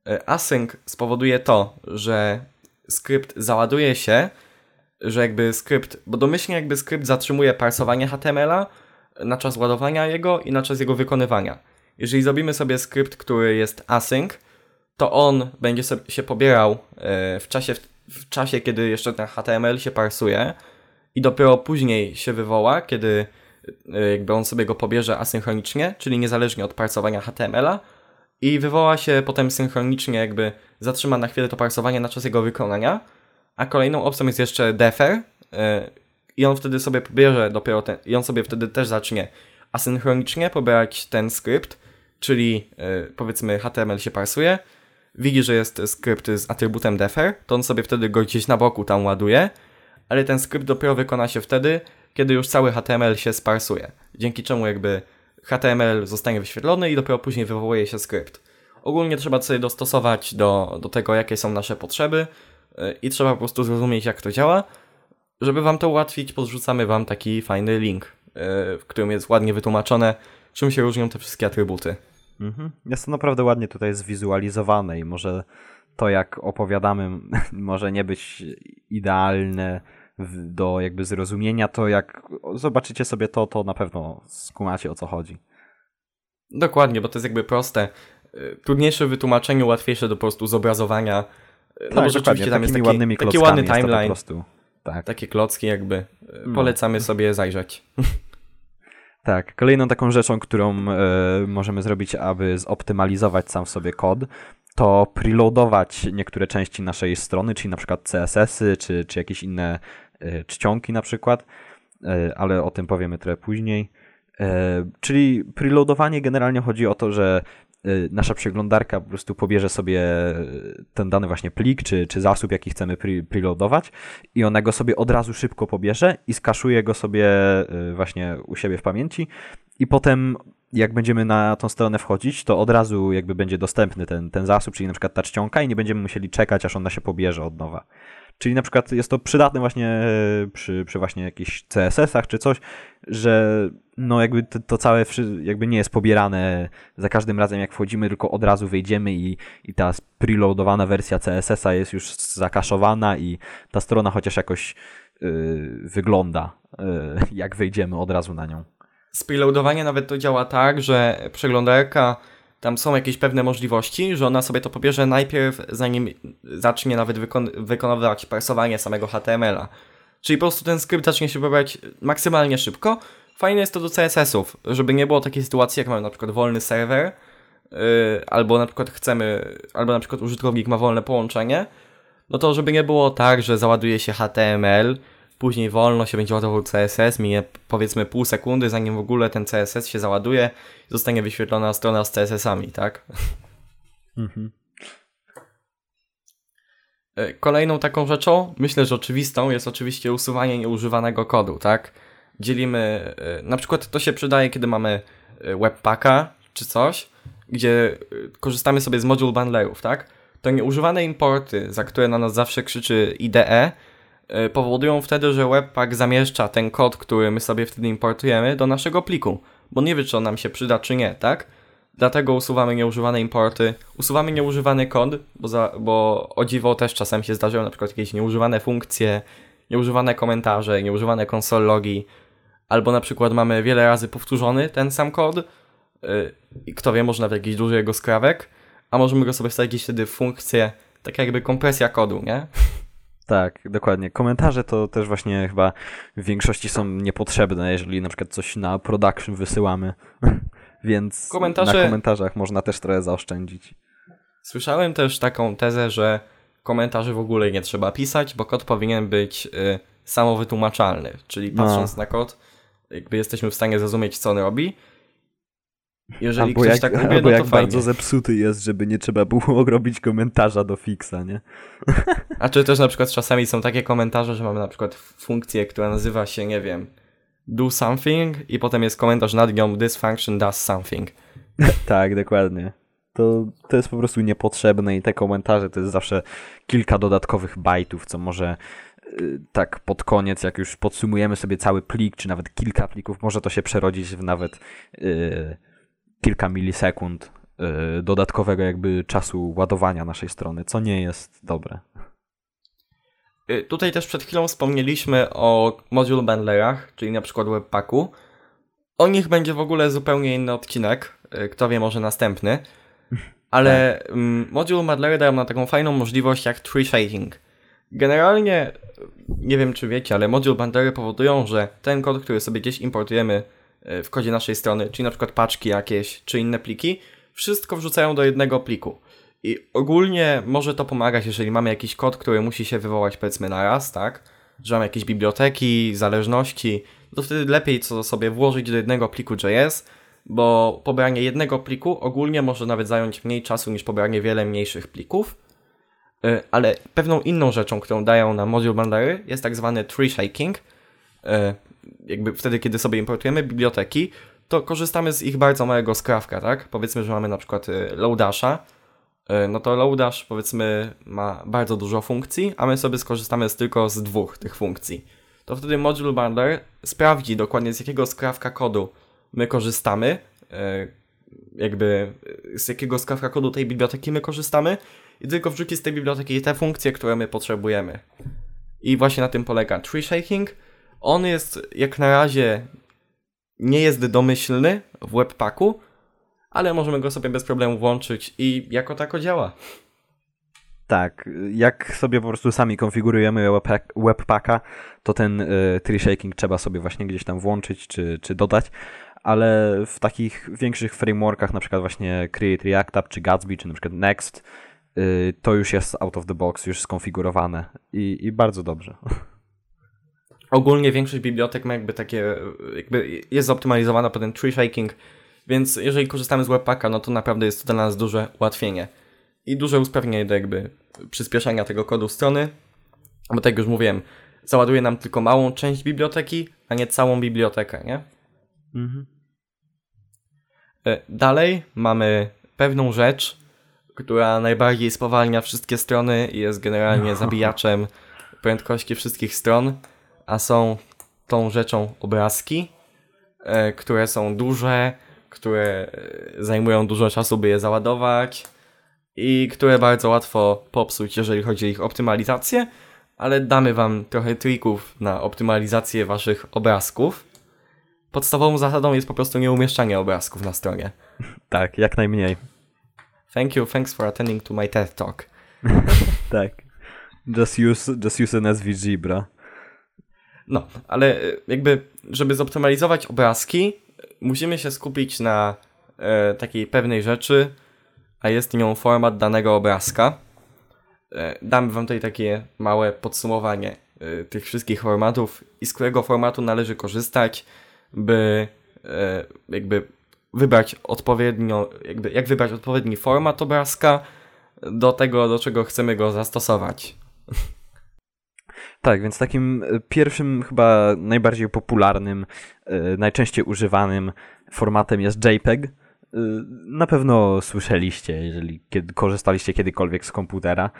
E, Async spowoduje to, że skrypt załaduje się, że jakby skrypt, bo domyślnie jakby skrypt zatrzymuje parsowanie HTML-a na czas ładowania jego i na czas jego wykonywania. Jeżeli zrobimy sobie skrypt, który jest async, to on będzie się pobierał e, w czasie, w czasie, kiedy jeszcze ten HTML się parsuje i dopiero później się wywoła, kiedy e, jakby on sobie go pobierze asynchronicznie, czyli niezależnie od parsowania HTML-a i wywoła się potem synchronicznie, jakby zatrzyma na chwilę to parsowanie na czas jego wykonania. A kolejną opcją jest jeszcze defer e, i on wtedy sobie pobierze dopiero ten, i on sobie wtedy też zacznie asynchronicznie pobierać ten skrypt, czyli e, powiedzmy HTML się parsuje, widzi, że jest skrypt z atrybutem defer, to on sobie wtedy go gdzieś na boku tam ładuje, ale ten skrypt dopiero wykona się wtedy, kiedy już cały HTML się sparsuje. Dzięki czemu jakby HTML zostanie wyświetlony i dopiero później wywołuje się skrypt. Ogólnie trzeba sobie dostosować do, do tego, jakie są nasze potrzeby yy, i trzeba po prostu zrozumieć, jak to działa. Żeby wam to ułatwić, podrzucamy wam taki fajny link, yy, w którym jest ładnie wytłumaczone, czym się różnią te wszystkie atrybuty. Mhm. Jest to naprawdę ładnie tutaj zwizualizowane i może to, jak opowiadamy, może nie być idealne do jakby zrozumienia, to jak zobaczycie sobie to, to na pewno skumacie o co chodzi. Dokładnie, bo to jest jakby proste. Yy, Trudniejsze w wytłumaczeniu, łatwiejsze do po prostu zobrazowania. Yy, No bo rzeczywiście tam jest taki, taki ładny jest timeline. prostu. Tak. takie klocki jakby. E, No. Polecamy sobie zajrzeć. Tak, kolejną taką rzeczą, którą e, możemy zrobić, aby zoptymalizować sam w sobie kod, to preloadować niektóre części naszej strony, czyli na przykład CSS-y, czy, czy jakieś inne e, czcionki na przykład, e, ale o tym powiemy trochę później. Czyli preloadowanie generalnie chodzi o to, że nasza przeglądarka po prostu pobierze sobie e, ten dany właśnie plik, czy, czy zasób, jaki chcemy pre- preloadować i ona go sobie od razu szybko pobierze i skaszuje go sobie e, właśnie u siebie w pamięci i potem jak będziemy na tą stronę wchodzić, to od razu jakby będzie dostępny ten, ten zasób, czyli na przykład ta czcionka i nie będziemy musieli czekać, aż ona się pobierze od nowa. Czyli na przykład jest to przydatne właśnie e, przy, przy właśnie jakichś CSS-ach czy coś, że no jakby to, to całe jakby nie jest pobierane za każdym razem jak wchodzimy, tylko od razu wejdziemy i, i ta preloadowana wersja CSS-a jest już zakaszowana i ta strona chociaż jakoś yy, wygląda, yy, jak wejdziemy od razu na nią. Z nawet to działa tak, że przeglądarka, tam są jakieś pewne możliwości, że ona sobie to pobierze najpierw, zanim zacznie nawet wykon- wykonywać parsowanie samego HTML-a. Czyli po prostu ten skrypt zacznie się pobierać maksymalnie szybko. Fajne jest to do CSS-ów, żeby nie było takiej sytuacji, jak mamy na przykład wolny serwer, yy, albo na przykład chcemy, albo na przykład użytkownik ma wolne połączenie, no to żeby nie było tak, że załaduje się HTML, później wolno się będzie ładował CSS, minie powiedzmy pół sekundy, zanim w ogóle ten CSS się załaduje i zostanie wyświetlona strona z CSS-ami, tak? Mhm. E, Kolejną taką rzeczą, myślę, że oczywistą, jest oczywiście usuwanie nieużywanego kodu, tak? Dzielimy, e, na przykład to się przydaje, kiedy mamy e, webpacka czy coś, gdzie korzystamy sobie z module bundlerów, tak? To nieużywane importy, za które na nas zawsze krzyczy IDE, powodują wtedy, że webpack zamieszcza ten kod, który my sobie wtedy importujemy do naszego pliku, bo nie wie, czy on nam się przyda, czy nie, tak? Dlatego usuwamy nieużywane importy, usuwamy nieużywany kod, bo, za, bo o dziwo też czasem się zdarzają na przykład jakieś nieużywane funkcje, nieużywane komentarze, nieużywane console logi, albo na przykład mamy wiele razy powtórzony ten sam kod yy, kto wie, może nawet jakiś duży jego skrawek, a możemy go sobie wstawić wtedy w funkcję, tak jakby kompresja kodu, nie? Tak, dokładnie. Komentarze to też właśnie chyba w większości są niepotrzebne, jeżeli na przykład coś na production wysyłamy. Więc Komentarze- na komentarzach można też trochę zaoszczędzić. Słyszałem też taką tezę, że komentarzy w ogóle nie trzeba pisać, bo kod powinien być y, samowytłumaczalny, czyli No. patrząc na kod, jakby jesteśmy w stanie zrozumieć, co on robi. Jeżeli Albo ktoś jak, tak robi, albo no to jak fajnie. bardzo zepsuty jest, żeby nie trzeba było robić komentarza do fixa, nie? A czy też na przykład czasami są takie komentarze, że mamy na przykład funkcję, która nazywa się, nie wiem, do something i potem jest komentarz nad nią this function does something. Tak, dokładnie. To, to jest po prostu niepotrzebne i te komentarze to jest zawsze kilka dodatkowych bajtów, co może y, tak pod koniec, jak już podsumujemy sobie cały plik, czy nawet kilka plików, może to się przerodzić w nawet y, kilka milisekund y, dodatkowego jakby czasu ładowania naszej strony, co nie jest dobre. Y, Tutaj też przed chwilą wspomnieliśmy o module bundlerach, czyli na przykład webpacku. O nich będzie w ogóle zupełnie inny odcinek, y, kto wie, może następny. Ale mm, module bundlery dają nam taką fajną możliwość jak tree shaking. Generalnie, nie wiem czy wiecie, ale module bundlery powodują, że ten kod, który sobie gdzieś importujemy w kodzie naszej strony, czyli na przykład paczki jakieś, czy inne pliki, wszystko wrzucają do jednego pliku. I ogólnie może to pomagać, jeżeli mamy jakiś kod, który musi się wywołać powiedzmy na raz, tak? Że mamy jakieś biblioteki, zależności, to wtedy lepiej co sobie włożyć do jednego pliku JS, bo pobieranie jednego pliku ogólnie może nawet zająć mniej czasu niż pobieranie wiele mniejszych plików. Y, Ale pewną inną rzeczą, którą dają nam module bundlery jest tak zwany tree shaking. Jakby wtedy, kiedy sobie importujemy biblioteki, to korzystamy z ich bardzo małego skrawka, tak? Powiedzmy, że mamy na przykład y, Loadasha, y, no to Loadash powiedzmy ma bardzo dużo funkcji, a my sobie skorzystamy z tylko z dwóch tych funkcji. To wtedy module bundler sprawdzi dokładnie z jakiego skrawka kodu my korzystamy, y, jakby z jakiego skrawka kodu tej biblioteki my korzystamy i tylko wrzuci z tej biblioteki te funkcje, które my potrzebujemy. I właśnie na tym polega tree shaking. On jest jak na razie nie jest domyślny w webpacku, ale możemy go sobie bez problemu włączyć i jako tako działa. Tak, jak sobie po prostu sami konfigurujemy webpack, webpacka, to ten y, tree shaking trzeba sobie właśnie gdzieś tam włączyć czy, czy dodać, ale w takich większych frameworkach, na przykład właśnie Create React App, czy Gatsby, czy na przykład Next, y, to już jest out of the box, już skonfigurowane i, i bardzo dobrze. Ogólnie większość bibliotek ma jakby takie, jakby jest zoptymalizowana pod ten tree shaking, więc jeżeli korzystamy z webpacka, no to naprawdę jest to dla nas duże ułatwienie i duże usprawnienie do jakby przyspieszenia tego kodu strony, bo tak jak już mówiłem, załaduje nam tylko małą część biblioteki, a nie całą bibliotekę, nie? E, Dalej mamy pewną rzecz, która najbardziej spowalnia wszystkie strony i jest generalnie zabijaczem prędkości wszystkich stron, a są tą rzeczą obrazki, e, które są duże, które e, zajmują dużo czasu, by je załadować i które bardzo łatwo popsuć, jeżeli chodzi o ich optymalizację, ale damy Wam trochę trików na optymalizację Waszych obrazków. Podstawową zasadą jest po prostu nieumieszczanie obrazków na stronie. Tak, jak najmniej. Thank you, thanks for attending to my TED Talk. Tak. Just use, just use an SVG, bro. No, ale e, jakby, żeby zoptymalizować obrazki, musimy się skupić na e, takiej pewnej rzeczy, a jest nią format danego obrazka. E, dam wam tutaj takie małe podsumowanie. y, tych wszystkich formatów i z którego formatu należy korzystać, by y, jakby wybrać odpowiednio, jakby jak wybrać odpowiedni format obrazka do tego, do czego chcemy go zastosować. Tak, więc takim e, pierwszym, chyba najbardziej popularnym, e, najczęściej używanym formatem jest JPEG. E, na pewno słyszeliście, jeżeli korzystaliście kiedykolwiek z komputera.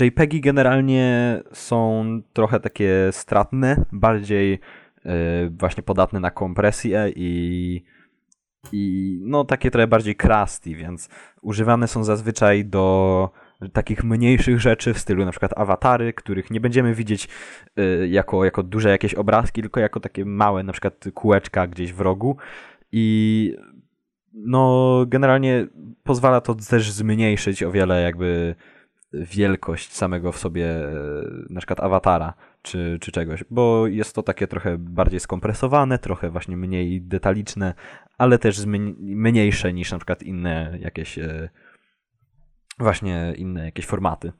JPEGi generalnie są trochę takie stratne, bardziej właśnie podatne na kompresję i, i no takie trochę bardziej crusty, więc używane są zazwyczaj do takich mniejszych rzeczy w stylu na przykład awatary, których nie będziemy widzieć y, jako, jako duże jakieś obrazki, tylko jako takie małe na przykład kółeczka gdzieś w rogu. I no generalnie pozwala to też zmniejszyć o wiele jakby wielkość samego w sobie y, na przykład awatara czy, czy czegoś, bo jest to takie trochę bardziej skompresowane, trochę właśnie mniej detaliczne, ale też mniejsze niż na przykład inne jakieś y, właśnie inne jakieś formaty.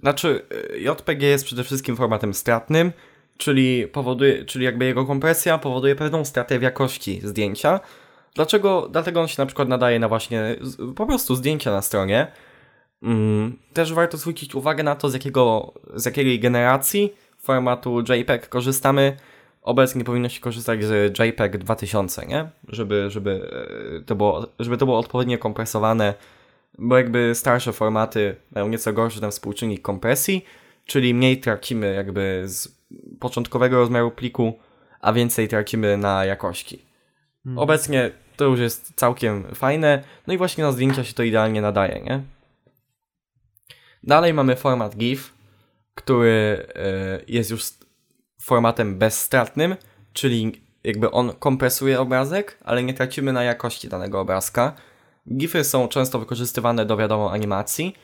Znaczy, y, JPG jest przede wszystkim formatem stratnym, czyli powoduje, czyli jakby jego kompresja powoduje pewną stratę w jakości zdjęcia. Dlaczego? Dlatego on się na przykład nadaje na właśnie po prostu zdjęcia na stronie. Mm, też warto zwrócić uwagę na to, z, jakiego, z jakiej generacji formatu JPEG korzystamy. Obecnie powinno się korzystać z JPEG 2000, nie? Żeby, żeby, e, to było, żeby to było odpowiednio kompresowane bo jakby starsze formaty mają nieco gorszy ten współczynnik kompresji, czyli mniej tracimy jakby z początkowego rozmiaru pliku, a więcej tracimy na jakości. Hmm. Obecnie to już jest całkiem fajne, no i właśnie na zdjęcia się to idealnie nadaje, nie? Dalej mamy format GIF, który e, jest już formatem bezstratnym, czyli jakby on kompresuje obrazek, ale nie tracimy na jakości danego obrazka. GIFy są często wykorzystywane do wiadomo animacji,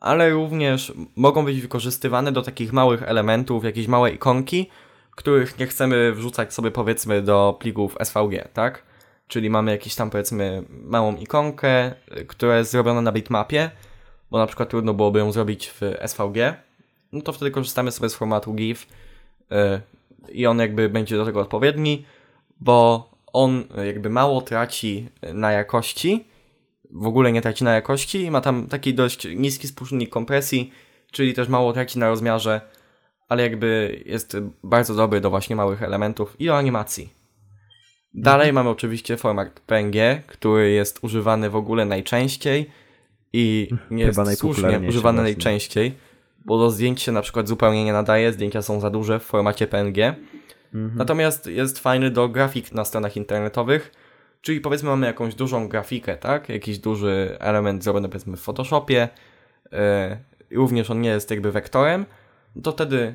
ale również mogą być wykorzystywane do takich małych elementów, jakieś małe ikonki, których nie chcemy wrzucać sobie powiedzmy do plików SVG, tak? Czyli mamy jakieś tam powiedzmy małą ikonkę, która jest zrobiona na bitmapie, bo na przykład trudno byłoby ją zrobić w SVG, no to wtedy korzystamy sobie z formatu GIF yy, i on jakby będzie do tego odpowiedni, bo on jakby mało traci na jakości, w ogóle nie traci na jakości i ma tam taki dość niski współczynnik kompresji, czyli też mało traci na rozmiarze, ale jakby jest bardzo dobry do właśnie małych elementów i do animacji. Dalej mhm. mamy oczywiście format PNG, który jest używany w ogóle najczęściej i nie Chyba jest słusznie używany właśnie. najczęściej, bo do zdjęć się na przykład zupełnie nie nadaje, zdjęcia są za duże w formacie PNG. Mhm. Natomiast jest fajny do grafik na stronach internetowych, Czyli powiedzmy mamy jakąś dużą grafikę, tak? Jakiś duży element zrobiony powiedzmy w Photoshopie, yy, również on nie jest jakby wektorem, to wtedy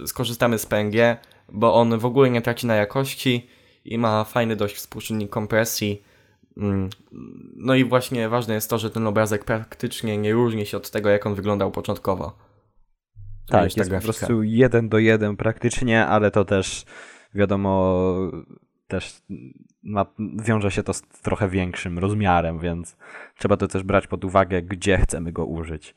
yy, skorzystamy z PNG, bo on w ogóle nie traci na jakości i ma fajny dość współczynnik kompresji. Yy, no i właśnie ważne jest to, że ten obrazek praktycznie nie różni się od tego, jak on wyglądał początkowo. Tak, jest grafika. po prostu jeden do jeden praktycznie, ale to też wiadomo też ma, wiąże się to z trochę większym rozmiarem, więc trzeba to też brać pod uwagę, gdzie chcemy go użyć.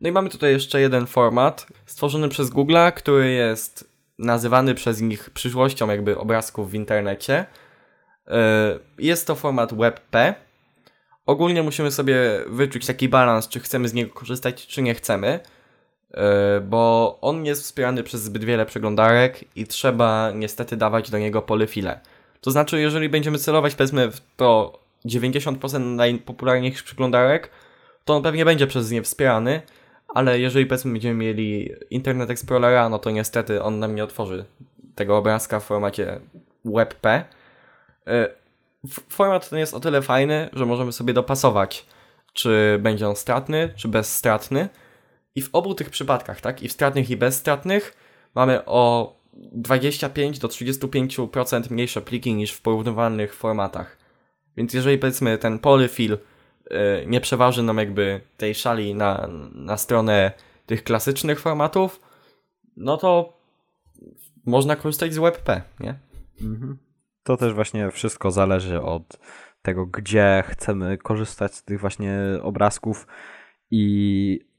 No i mamy tutaj jeszcze jeden format stworzony przez Google, który jest nazywany przez nich przyszłością jakby obrazków w internecie. E, jest to format WebP. Ogólnie musimy sobie wyczuć taki balans, czy chcemy z niego korzystać, czy nie chcemy, bo on jest wspierany przez zbyt wiele przeglądarek i trzeba niestety dawać do niego polyfile. To znaczy, jeżeli będziemy celować powiedzmy w to 90% najpopularniejszych przeglądarek, to on pewnie będzie przez nie wspierany, ale jeżeli powiedzmy będziemy mieli Internet Explorera, no to niestety on nam nie otworzy tego obrazka w formacie WebP. E, format ten jest o tyle fajny, że możemy sobie dopasować, czy będzie on stratny, czy bezstratny. I w obu tych przypadkach, tak, i w stratnych, i bezstratnych, mamy o 25 do 35% mniejsze pliki niż w porównywalnych formatach. Więc jeżeli powiedzmy ten polyfill yy, nie przeważy nam jakby tej szali na, na stronę tych klasycznych formatów, no to można korzystać z WebP, nie? Mhm. To też właśnie wszystko zależy od tego, gdzie chcemy korzystać z tych właśnie obrazków i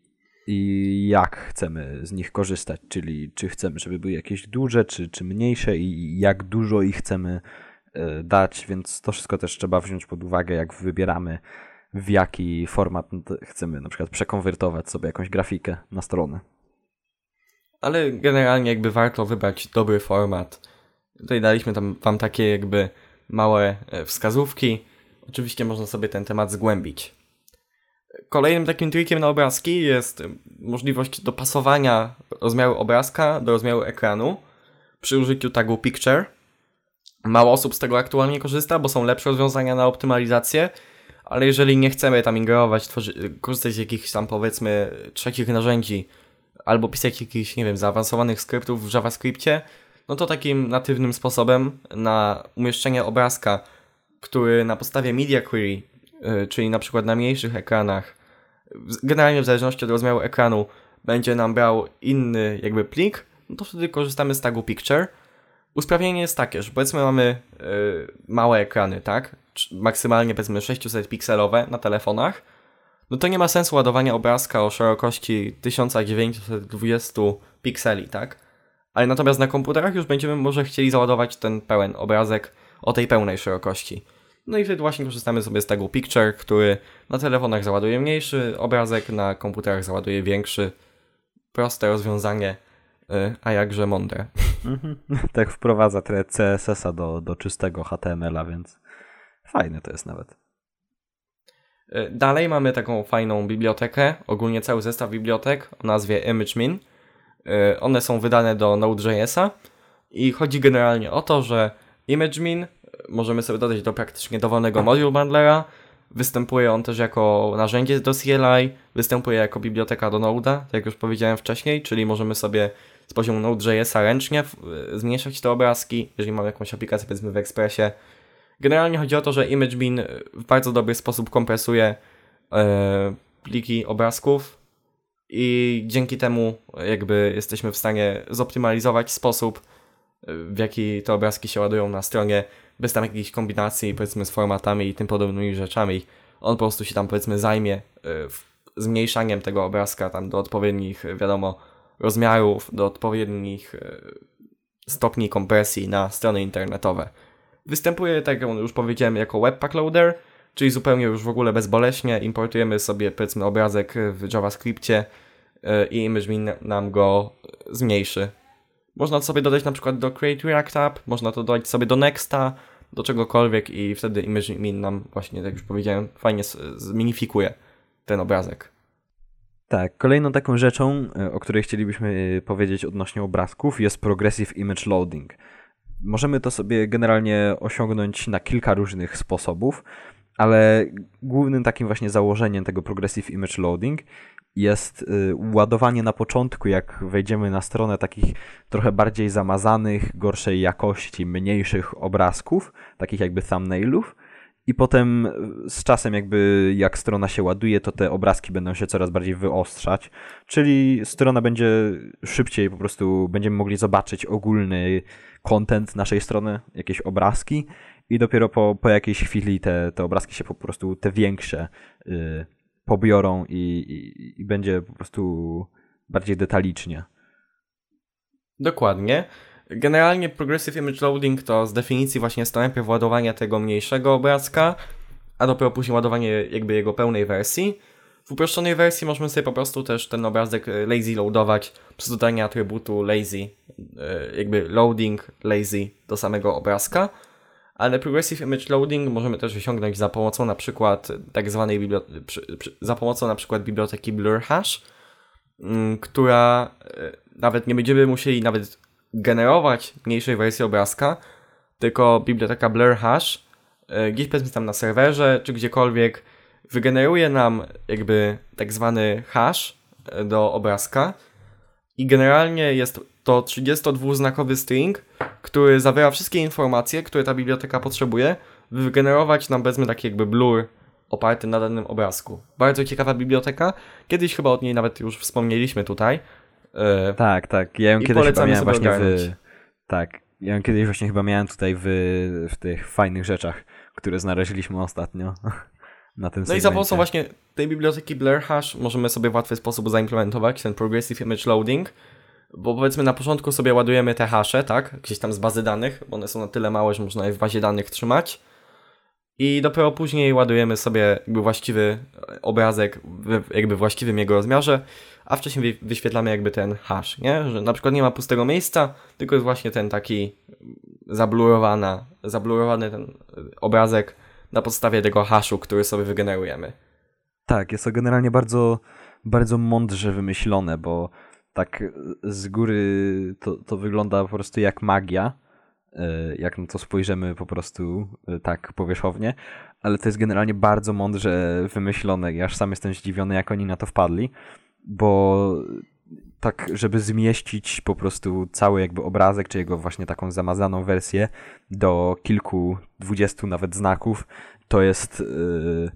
i jak chcemy z nich korzystać, czyli czy chcemy, żeby były jakieś duże, czy, czy mniejsze i jak dużo ich chcemy e, dać, więc to wszystko też trzeba wziąć pod uwagę, jak wybieramy w jaki format chcemy na przykład przekonwertować sobie jakąś grafikę na stronę. Ale generalnie jakby warto wybrać dobry format. Tutaj daliśmy tam wam takie jakby małe e, wskazówki. Oczywiście można sobie ten temat zgłębić. Kolejnym takim trikiem na obrazki jest możliwość dopasowania rozmiaru obrazka do rozmiaru ekranu przy użyciu tagu Picture. Mało osób z tego aktualnie korzysta, bo są lepsze rozwiązania na optymalizację, ale jeżeli nie chcemy tam ingerować, tworzy, korzystać z jakichś tam powiedzmy trzecich narzędzi albo pisać jakichś, nie wiem, zaawansowanych skryptów w JavaScriptie, no to takim natywnym sposobem na umieszczenie obrazka, który na podstawie Media Query, czyli na przykład na mniejszych ekranach, generalnie w zależności od rozmiaru ekranu, będzie nam brał inny jakby plik, no to wtedy korzystamy z tagu Picture. Usprawnienie jest takie, że powiedzmy mamy yy, małe ekrany, tak? Maksymalnie powiedzmy 600 pikselowe na telefonach, no to nie ma sensu ładowania obrazka o szerokości 1920 pikseli, tak? Ale natomiast na komputerach już będziemy może chcieli załadować ten pełen obrazek o tej pełnej szerokości. No i wtedy właśnie korzystamy sobie z tego Picture, który na telefonach załaduje mniejszy obrazek, na komputerach załaduje większy. Proste rozwiązanie, y, a jakże mądre. Mhm. tak wprowadza trochę CSS-a do, do czystego HTML-a, więc fajne to jest nawet. Y, dalej mamy taką fajną bibliotekę, ogólnie cały zestaw bibliotek o nazwie ImageMin. Y, one są wydane do Node.js'a i chodzi generalnie o to, że ImageMin możemy sobie dodać do praktycznie dowolnego module bundlera. Występuje on też jako narzędzie do CLI, występuje jako biblioteka do Node'a, tak jak już powiedziałem wcześniej, czyli możemy sobie z poziomu Node.js'a ręcznie zmniejszać te obrazki, jeżeli mamy jakąś aplikację powiedzmy w Expressie. Generalnie chodzi o to, że ImageBean w bardzo dobry sposób kompresuje e, pliki obrazków i dzięki temu jakby jesteśmy w stanie zoptymalizować sposób, w jaki te obrazki się ładują na stronie, bez tam jakichś kombinacji powiedzmy z formatami i tym podobnymi rzeczami. On po prostu się tam powiedzmy zajmie y, zmniejszaniem tego obrazka tam do odpowiednich, wiadomo, rozmiarów, do odpowiednich y, stopni kompresji na strony internetowe. Występuje, tak jak już powiedziałem, jako webpack loader, czyli zupełnie już w ogóle bezboleśnie importujemy sobie powiedzmy obrazek w JavaScriptie y, i ImageMin nam go zmniejszy można to sobie dodać na przykład do Create React App, można to dodać sobie do Nexta, do czegokolwiek i wtedy ImageMin nam właśnie, jak już powiedziałem, fajnie zminifikuje ten obrazek. Tak, kolejną taką rzeczą, e, o której chcielibyśmy e, powiedzieć odnośnie obrazków jest Progressive Image Loading. Możemy to sobie generalnie osiągnąć na kilka różnych sposobów, ale głównym takim właśnie założeniem tego Progressive Image Loading jest y, ładowanie na początku, jak wejdziemy na stronę takich trochę bardziej zamazanych, gorszej jakości, mniejszych obrazków, takich jakby thumbnailów. I potem y, z czasem, jakby jak strona się ładuje, to te obrazki będą się coraz bardziej wyostrzać, czyli strona będzie szybciej, po prostu będziemy mogli zobaczyć ogólny content naszej strony, jakieś obrazki, i dopiero po, po jakiejś chwili te, te obrazki się po prostu, te większe, yy, pobiorą i, i, i będzie po prostu bardziej detalicznie. Dokładnie. Generalnie Progressive Image Loading to z definicji właśnie jest to najpierw ładowanie tego mniejszego obrazka, a dopiero później ładowanie jakby jego pełnej wersji. W uproszczonej wersji możemy sobie po prostu też ten obrazek e, lazy loadować przez dodanie atrybutu lazy, e, jakby loading lazy do samego obrazka ale Progressive Image Loading możemy też osiągnąć za pomocą na przykład tak zwanej biblioteki, za pomocą na przykład biblioteki Blur Hash, mm, która e, nawet nie będziemy musieli nawet generować mniejszej wersji obrazka, tylko biblioteka Blur Hash e, gdzieś powiedzmy tam na serwerze czy gdziekolwiek wygeneruje nam jakby tak zwany hash e, do obrazka i generalnie jest to 32-znakowy string, który zawiera wszystkie informacje, które ta biblioteka potrzebuje, by wygenerować nam powiedzmy taki jakby blur oparty na danym obrazku. Bardzo ciekawa biblioteka. Kiedyś chyba od niej nawet już wspomnieliśmy tutaj. Yy, tak, tak. Ja ją kiedyś chyba miałem właśnie w... Tak. Ja ją kiedyś właśnie chyba miałem tutaj w, w tych fajnych rzeczach, które znaleźliśmy ostatnio. na tym No segmencie. i za pomocą właśnie tej biblioteki Blur Hash możemy sobie w łatwy sposób zaimplementować ten Progressive Image Loading, bo powiedzmy na początku sobie ładujemy te hasze, tak, gdzieś tam z bazy danych, bo one są na tyle małe, że można je w bazie danych trzymać i dopiero później ładujemy sobie jakby właściwy obrazek jakby właściwym jego rozmiarze, a wcześniej wy- wyświetlamy jakby ten hash, nie? Że na przykład nie ma pustego miejsca, tylko jest właśnie ten taki zablurowana, zablurowany ten obrazek na podstawie tego haszu, który sobie wygenerujemy. Tak, jest to generalnie bardzo, bardzo mądrze wymyślone, bo tak z góry to, to wygląda po prostu jak magia, e, jak na to spojrzymy po prostu e, tak powierzchownie, ale to jest generalnie bardzo mądrze wymyślone i aż sam jestem zdziwiony, jak oni na to wpadli, bo tak, żeby zmieścić po prostu cały jakby obrazek, czy jego właśnie taką zamazaną wersję do kilku, dwudziestu nawet znaków, to jest, yy,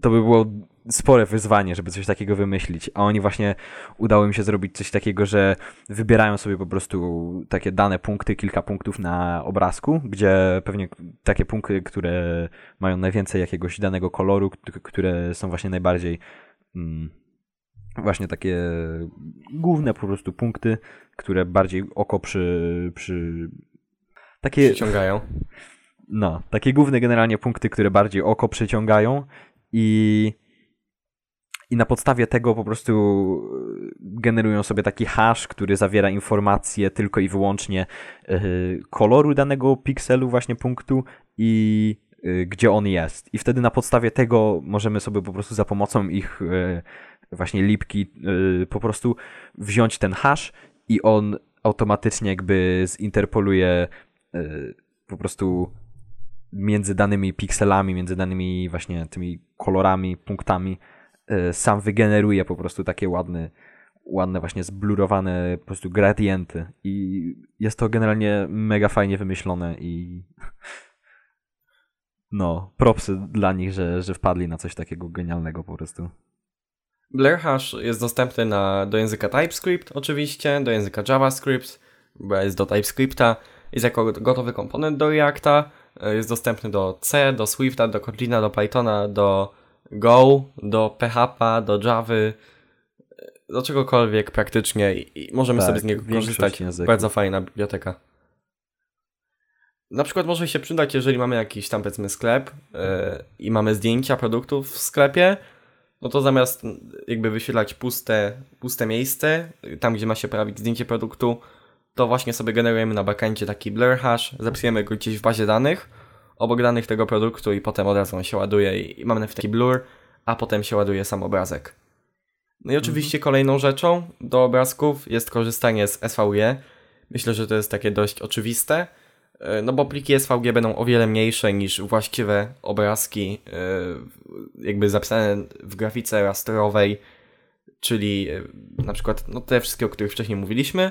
to by było spore wyzwanie, żeby coś takiego wymyślić, a oni właśnie udało im się zrobić coś takiego, że wybierają sobie po prostu takie dane punkty, kilka punktów na obrazku, gdzie pewnie takie punkty, które mają najwięcej jakiegoś danego koloru, które są właśnie najbardziej mm, właśnie takie główne po prostu punkty, które bardziej oko przy, przy takie Przyciągają. no, takie główne generalnie punkty, które bardziej oko przyciągają i, i na podstawie tego po prostu e, generują sobie taki hash, który zawiera informacje tylko i wyłącznie e, koloru danego pikselu właśnie punktu i e, gdzie on jest. I wtedy na podstawie tego możemy sobie po prostu za pomocą ich e, właśnie lipki e, po prostu wziąć ten hash i on automatycznie jakby zinterpoluje e, po prostu między danymi pikselami, między danymi właśnie tymi kolorami, punktami, e, sam wygeneruje po prostu takie ładne, ładne właśnie zblurowane po prostu gradienty i jest to generalnie mega fajnie wymyślone i no, propsy dla nich, że, że wpadli na coś takiego genialnego po prostu. Blur Hash jest dostępny na, do języka TypeScript oczywiście, do języka JavaScript, bo jest do TypeScripta, jest jako gotowy komponent do Reacta, e, jest dostępny do C, do Swifta, do Kotlina, do Pythona, do Go, do PHP, do Javy, e, do czegokolwiek praktycznie i i możemy Tak, sobie z niego korzystać. języków. Bardzo fajna biblioteka. Na przykład może się przydać, jeżeli mamy jakiś tam powiedzmy sklep e, i mamy zdjęcia produktów w sklepie, no to zamiast mm, jakby wyświetlać puste, puste miejsce, y, tam gdzie ma się pojawić zdjęcie produktu, to właśnie sobie generujemy na backendzie taki blur hash, zapisujemy go gdzieś w bazie danych, obok danych tego produktu i potem od razu on się ładuje i mamy taki blur, a potem się ładuje sam obrazek. No i oczywiście kolejną rzeczą do obrazków jest korzystanie z SVG. Myślę, że to jest takie dość oczywiste, no bo pliki SVG będą o wiele mniejsze niż właściwe obrazki, e, jakby zapisane w grafice rastrowej, czyli e, na przykład no te wszystkie, o których wcześniej mówiliśmy.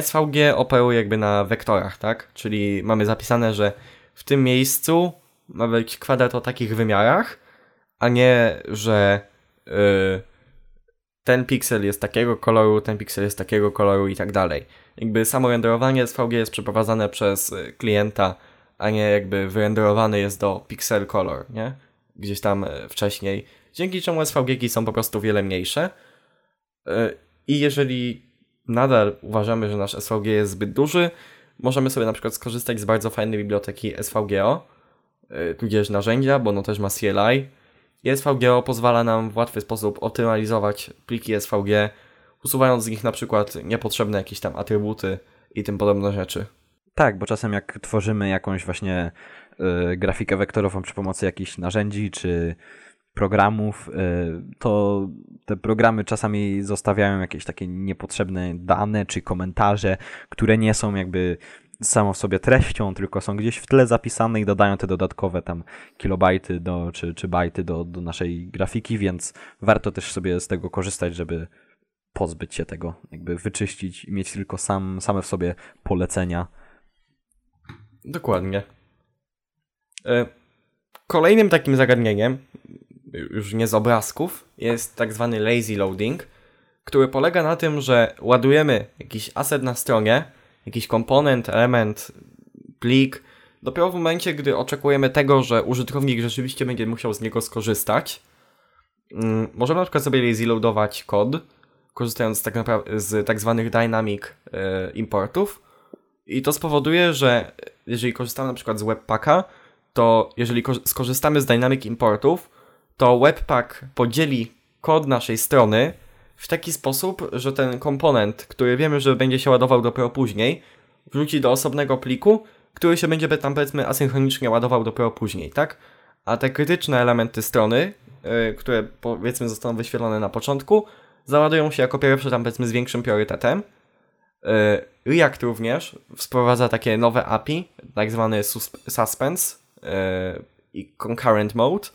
SVG operuje jakby na wektorach, tak? Czyli mamy zapisane, że w tym miejscu ma być kwadrat o takich wymiarach, a nie, że y, ten piksel jest takiego koloru, ten piksel jest takiego koloru i tak dalej. Jakby samo renderowanie SVG jest przeprowadzane przez y, klienta, a nie jakby wyrenderowany jest do pixel color, nie? Gdzieś tam y, wcześniej. Dzięki czemu SVG są po prostu wiele mniejsze. Y, I jeżeli nadal uważamy, że nasz SVG jest zbyt duży, możemy sobie na przykład skorzystać z bardzo fajnej biblioteki SVGO, tudzież narzędzia, bo ono też ma CLI. I SVGO pozwala nam w łatwy sposób optymalizować pliki SVG, usuwając z nich na przykład niepotrzebne jakieś tam atrybuty i tym podobne rzeczy. Tak, bo czasem jak tworzymy jakąś właśnie y, grafikę wektorową przy pomocy jakichś narzędzi czy programów, y, to te programy czasami zostawiają jakieś takie niepotrzebne dane czy komentarze, które nie są jakby samą w sobie treścią, tylko są gdzieś w tle zapisane i dodają te dodatkowe tam kilobajty do, czy, czy bajty do, do naszej grafiki, więc warto też sobie z tego korzystać, żeby pozbyć się tego, jakby wyczyścić i mieć tylko sam, same w sobie polecenia. Dokładnie. E, Kolejnym takim zagadnieniem, już nie z obrazków, jest tak zwany lazy loading, który polega na tym, że ładujemy jakiś asset na stronie, jakiś komponent, element, plik dopiero w momencie, gdy oczekujemy tego, że użytkownik rzeczywiście będzie musiał z niego skorzystać, mm, możemy na przykład sobie lazy loadować kod, korzystając tak naprawdę z tak zwanych dynamic e, importów i to spowoduje, że jeżeli korzystamy na przykład z webpacka, to jeżeli skorzystamy z dynamic importów, to webpack podzieli kod naszej strony w taki sposób, że ten komponent, który wiemy, że będzie się ładował dopiero później, wrzuci do osobnego pliku, który się będzie tam powiedzmy asynchronicznie ładował dopiero później, tak? A te krytyczne elementy strony, yy, które powiedzmy zostaną wyświetlone na początku, załadują się jako pierwsze tam powiedzmy z większym priorytetem. Yy, React również wprowadza takie nowe API, tak zwany suspense yy, i concurrent mode,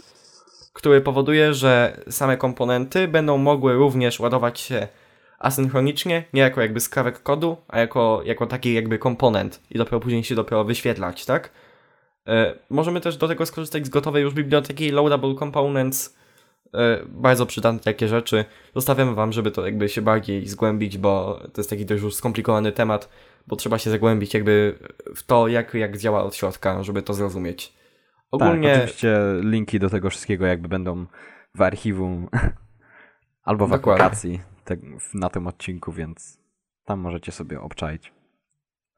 który powoduje, że same komponenty będą mogły również ładować się asynchronicznie, nie jako jakby skrawek kodu, a jako, jako taki jakby komponent i dopiero później się dopiero wyświetlać, tak? E, możemy też do tego skorzystać z gotowej już biblioteki Loadable Components, bardzo przydatne takie rzeczy. Zostawiamy Wam, żeby to jakby się bardziej zgłębić, bo to jest taki dość już skomplikowany temat, bo trzeba się zagłębić jakby w to, jak, jak działa od środka, żeby to zrozumieć. Ogólnie... Tak, oczywiście linki do tego wszystkiego jakby będą w archiwum albo w Dokładnie. aplikacji te, na tym odcinku, więc tam możecie sobie obczaić.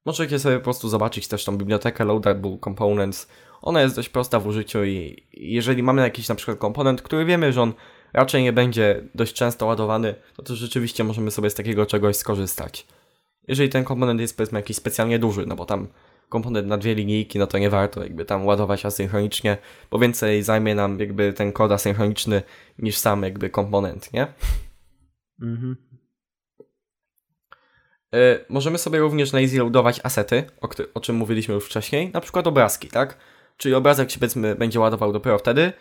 Możecie sobie po prostu zobaczyć też tą bibliotekę Loadable Components. Ona jest dość prosta w użyciu i jeżeli mamy jakiś na przykład komponent, który wiemy, że on raczej nie będzie dość często ładowany, no to rzeczywiście możemy sobie z takiego czegoś skorzystać. Jeżeli ten komponent jest powiedzmy jakiś specjalnie duży, no bo tam komponent na dwie linijki, no to nie warto jakby tam ładować asynchronicznie, bo więcej zajmie nam jakby ten kod asynchroniczny niż sam jakby komponent, nie? Mhm. Y, możemy sobie również lazy loadować asety, o, o, czym mówiliśmy już wcześniej, na przykład obrazki, tak? Czyli obrazek się powiedzmy będzie ładował dopiero wtedy,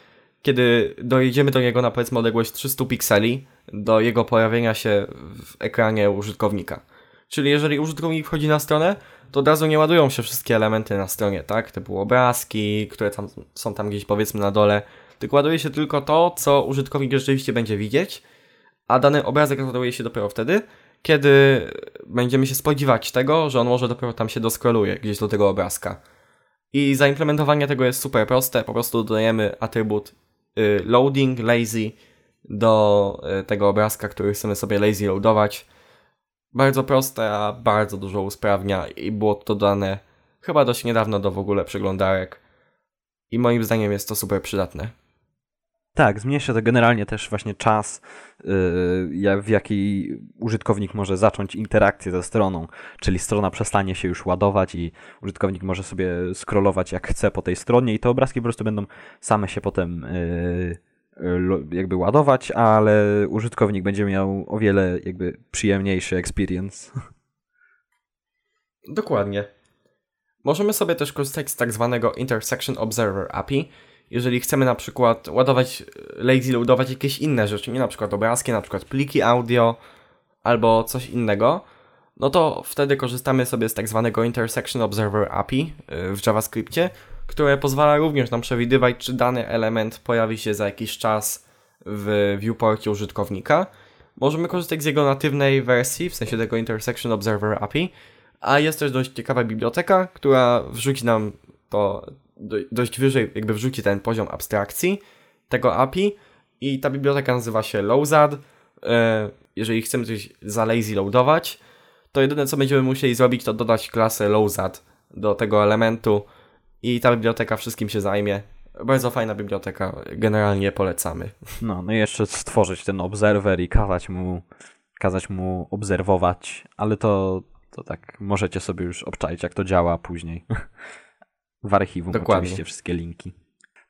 kiedy dojedziemy do niego na powiedzmy odległość 300 pikseli do jego pojawienia się w ekranie użytkownika. Czyli jeżeli użytkownik wchodzi na stronę, to od razu nie ładują się wszystkie elementy na stronie, tak? Typu obrazki, które tam, są tam gdzieś powiedzmy na dole, tylko ładuje się tylko to, co użytkownik rzeczywiście będzie widzieć, a dany obrazek ładuje się dopiero wtedy, kiedy będziemy się spodziewać tego, że on może dopiero tam się doskroluje gdzieś do tego obrazka. I zaimplementowanie tego jest super proste, po prostu dodajemy atrybut y, loading lazy do y, tego obrazka, który chcemy sobie lazy loadować. Bardzo proste, a bardzo dużo usprawnia i było to dodane chyba dość niedawno do w ogóle przeglądarek. I moim zdaniem jest to super przydatne. Tak, zmniejsza to generalnie też właśnie czas, yy, w jaki użytkownik może zacząć interakcję ze stroną, czyli strona przestanie się już ładować i użytkownik może sobie scrollować jak chce po tej stronie i te obrazki po prostu będą same się potem yy, jakby ładować, ale użytkownik będzie miał o wiele jakby przyjemniejszy experience. Dokładnie. Możemy sobie też korzystać z tak zwanego Intersection Observer API, jeżeli chcemy na przykład ładować, lazy loadować jakieś inne rzeczy, nie na przykład obrazki, na przykład pliki audio albo coś innego, no to wtedy korzystamy sobie z tak zwanego Intersection Observer API y, w JavaScriptie, które pozwala również nam przewidywać, czy dany element pojawi się za jakiś czas w viewporcie użytkownika. Możemy korzystać z jego natywnej wersji, w sensie tego Intersection Observer API, a jest też dość ciekawa biblioteka, która wrzuci nam to, dość wyżej jakby wrzuci ten poziom abstrakcji tego API i ta biblioteka nazywa się Lowzad. E, jeżeli chcemy coś za lazy loadować, to jedyne co będziemy musieli zrobić to dodać klasę Lowzad do tego elementu i ta biblioteka wszystkim się zajmie. Bardzo fajna biblioteka, generalnie polecamy. No, no i jeszcze stworzyć ten obserwer i kazać mu, kazać mu obserwować, ale to, to tak możecie sobie już obczaić, jak to działa później. W archiwum Dokładnie. oczywiście wszystkie linki.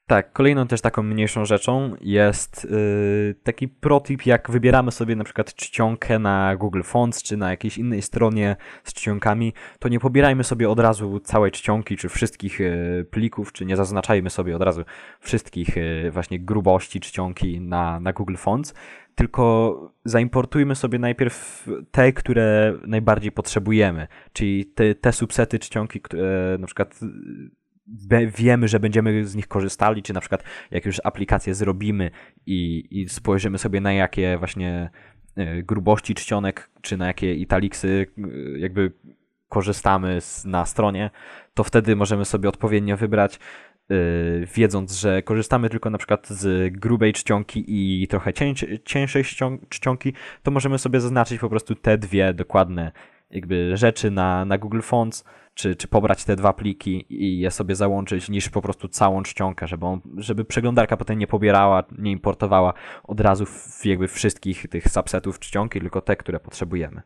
Tak, kolejną też taką mniejszą rzeczą jest yy, taki protip, jak wybieramy sobie na przykład czcionkę na Google Fonts czy na jakiejś innej stronie z czcionkami, to nie pobierajmy sobie od razu całej czcionki czy wszystkich yy, plików, czy nie zaznaczajmy sobie od razu wszystkich yy, właśnie grubości czcionki na, na Google Fonts, tylko zaimportujmy sobie najpierw te, które najbardziej potrzebujemy, czyli te, te subsety czcionki, które na przykład wiemy, że będziemy z nich korzystali, czy na przykład jak już aplikację zrobimy i, i spojrzymy sobie na jakie właśnie e, grubości czcionek, czy na jakie italiksy e, jakby korzystamy z, na stronie, to wtedy możemy sobie odpowiednio wybrać, yy, wiedząc, że korzystamy tylko na przykład z grubej czcionki i trochę cieńszej czcionki, to możemy sobie zaznaczyć po prostu te dwie dokładne jakby rzeczy na, na Google Fonts, czy, czy pobrać te dwa pliki i je sobie załączyć, niż po prostu całą czcionkę, żeby, on, żeby przeglądarka potem nie pobierała, nie importowała od razu w, jakby wszystkich tych subsetów czcionki, tylko te, które potrzebujemy.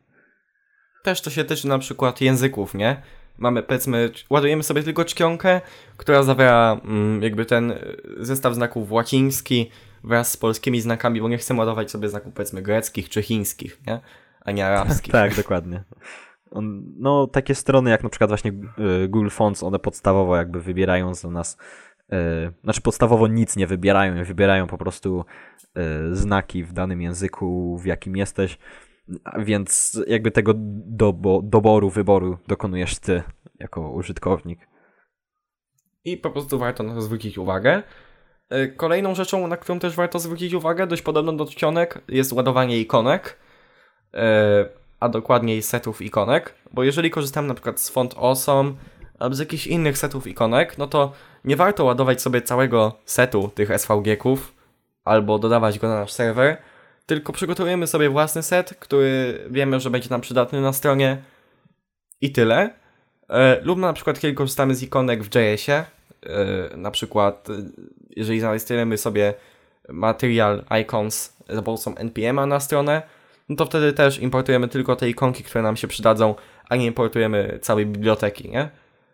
Też to się tyczy na przykład języków, nie? Mamy, powiedzmy, ładujemy sobie tylko czcionkę, która zawiera mm, jakby ten y, zestaw znaków łaciński wraz z polskimi znakami, bo nie chcemy ładować sobie znaków, powiedzmy, greckich czy chińskich, nie? A nie arabskich. tak, dokładnie. No, takie strony jak na przykład właśnie y, Google Fonts, one podstawowo jakby wybierają za nas, yy, znaczy podstawowo nic nie wybierają, wybierają po prostu yy, znaki w danym języku, w jakim jesteś, więc jakby tego dobo, doboru, wyboru dokonujesz ty jako użytkownik. I po prostu warto na to zwrócić uwagę. Y, kolejną rzeczą, na którą też warto zwrócić uwagę, dość podobną do czcionek, jest ładowanie ikonek a dokładniej setów ikonek, bo jeżeli korzystamy na przykład z font Awesome albo z jakichś innych setów ikonek, no to nie warto ładować sobie całego setu tych SVG-ków albo dodawać go na nasz serwer, tylko przygotujemy sobie własny set, który wiemy, że będzie nam przydatny na stronie i tyle. E, lub na przykład kiedy korzystamy z ikonek w JS-ie, e, na przykład e, jeżeli zarejestrujemy sobie material icons za pomocą npm na stronę, no to wtedy też importujemy tylko te ikonki, które nam się przydadzą, a nie importujemy całej biblioteki, nie?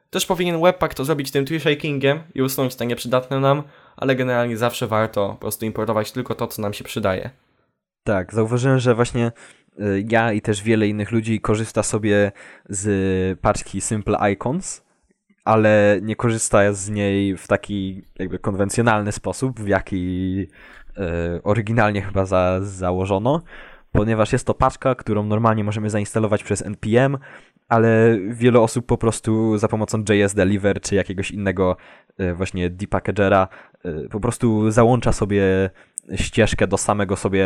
Też powinien Webpack to zrobić tym tree shakingiem i usunąć te nieprzydatne nam, ale generalnie zawsze warto po prostu importować tylko to, co nam się przydaje. Tak, zauważyłem, że właśnie y, ja i też wiele innych ludzi korzysta sobie z paczki Simple Icons, ale nie korzysta z niej w taki jakby konwencjonalny sposób, w jaki y, oryginalnie chyba za, założono, ponieważ jest to paczka, którą normalnie możemy zainstalować przez npm, ale wiele osób po prostu za pomocą JS Deliver czy jakiegoś innego e, właśnie depackagera e, po prostu załącza sobie ścieżkę do samego sobie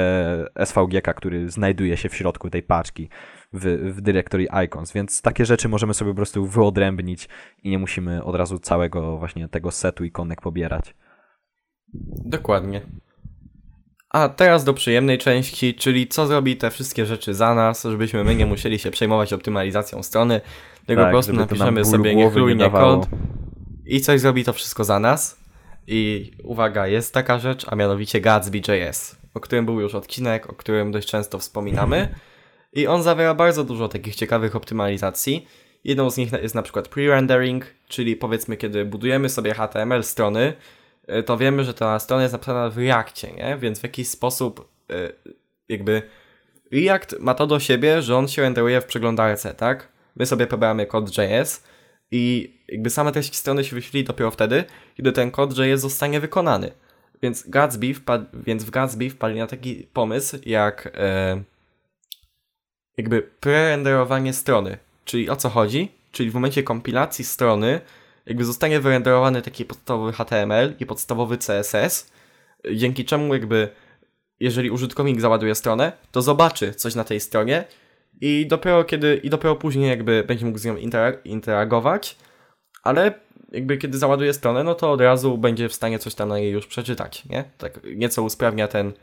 SVG, który znajduje się w środku tej paczki w, w dyrektorii icons, więc takie rzeczy możemy sobie po prostu wyodrębnić i nie musimy od razu całego właśnie tego setu ikonek pobierać. Dokładnie. A teraz do przyjemnej części, czyli co zrobi te wszystkie rzeczy za nas, żebyśmy my nie musieli się przejmować optymalizacją strony, tylko tak, po prostu napiszemy sobie niechlujnie kod i coś zrobi to wszystko za nas. I uwaga, jest taka rzecz, a mianowicie Gatsby.js, o którym był już odcinek, o którym dość często wspominamy. I on zawiera bardzo dużo takich ciekawych optymalizacji. Jedną z nich jest na przykład pre-rendering, czyli powiedzmy, kiedy budujemy sobie HTML strony, to wiemy, że ta strona jest napisana w Reakcie, nie? Więc w jakiś sposób e, jakby React ma to do siebie, że on się renderuje w przeglądarce, tak? My sobie pobieramy kod JS i jakby same treści strony się wyświetli dopiero wtedy, kiedy ten kod JS zostanie wykonany. Więc, Gatsby więc w Gatsby wpadli na taki pomysł, jak e, jakby prerenderowanie strony. Czyli o co chodzi? Czyli w momencie kompilacji strony jakby zostanie wyrenderowany taki podstawowy HTML i podstawowy CSS, dzięki czemu jakby jeżeli użytkownik załaduje stronę, to zobaczy coś na tej stronie i dopiero kiedy, i dopiero później jakby będzie mógł z nią interagować, ale jakby kiedy załaduje stronę, no to od razu będzie w stanie coś tam na niej już przeczytać, nie? Tak nieco usprawnia ten,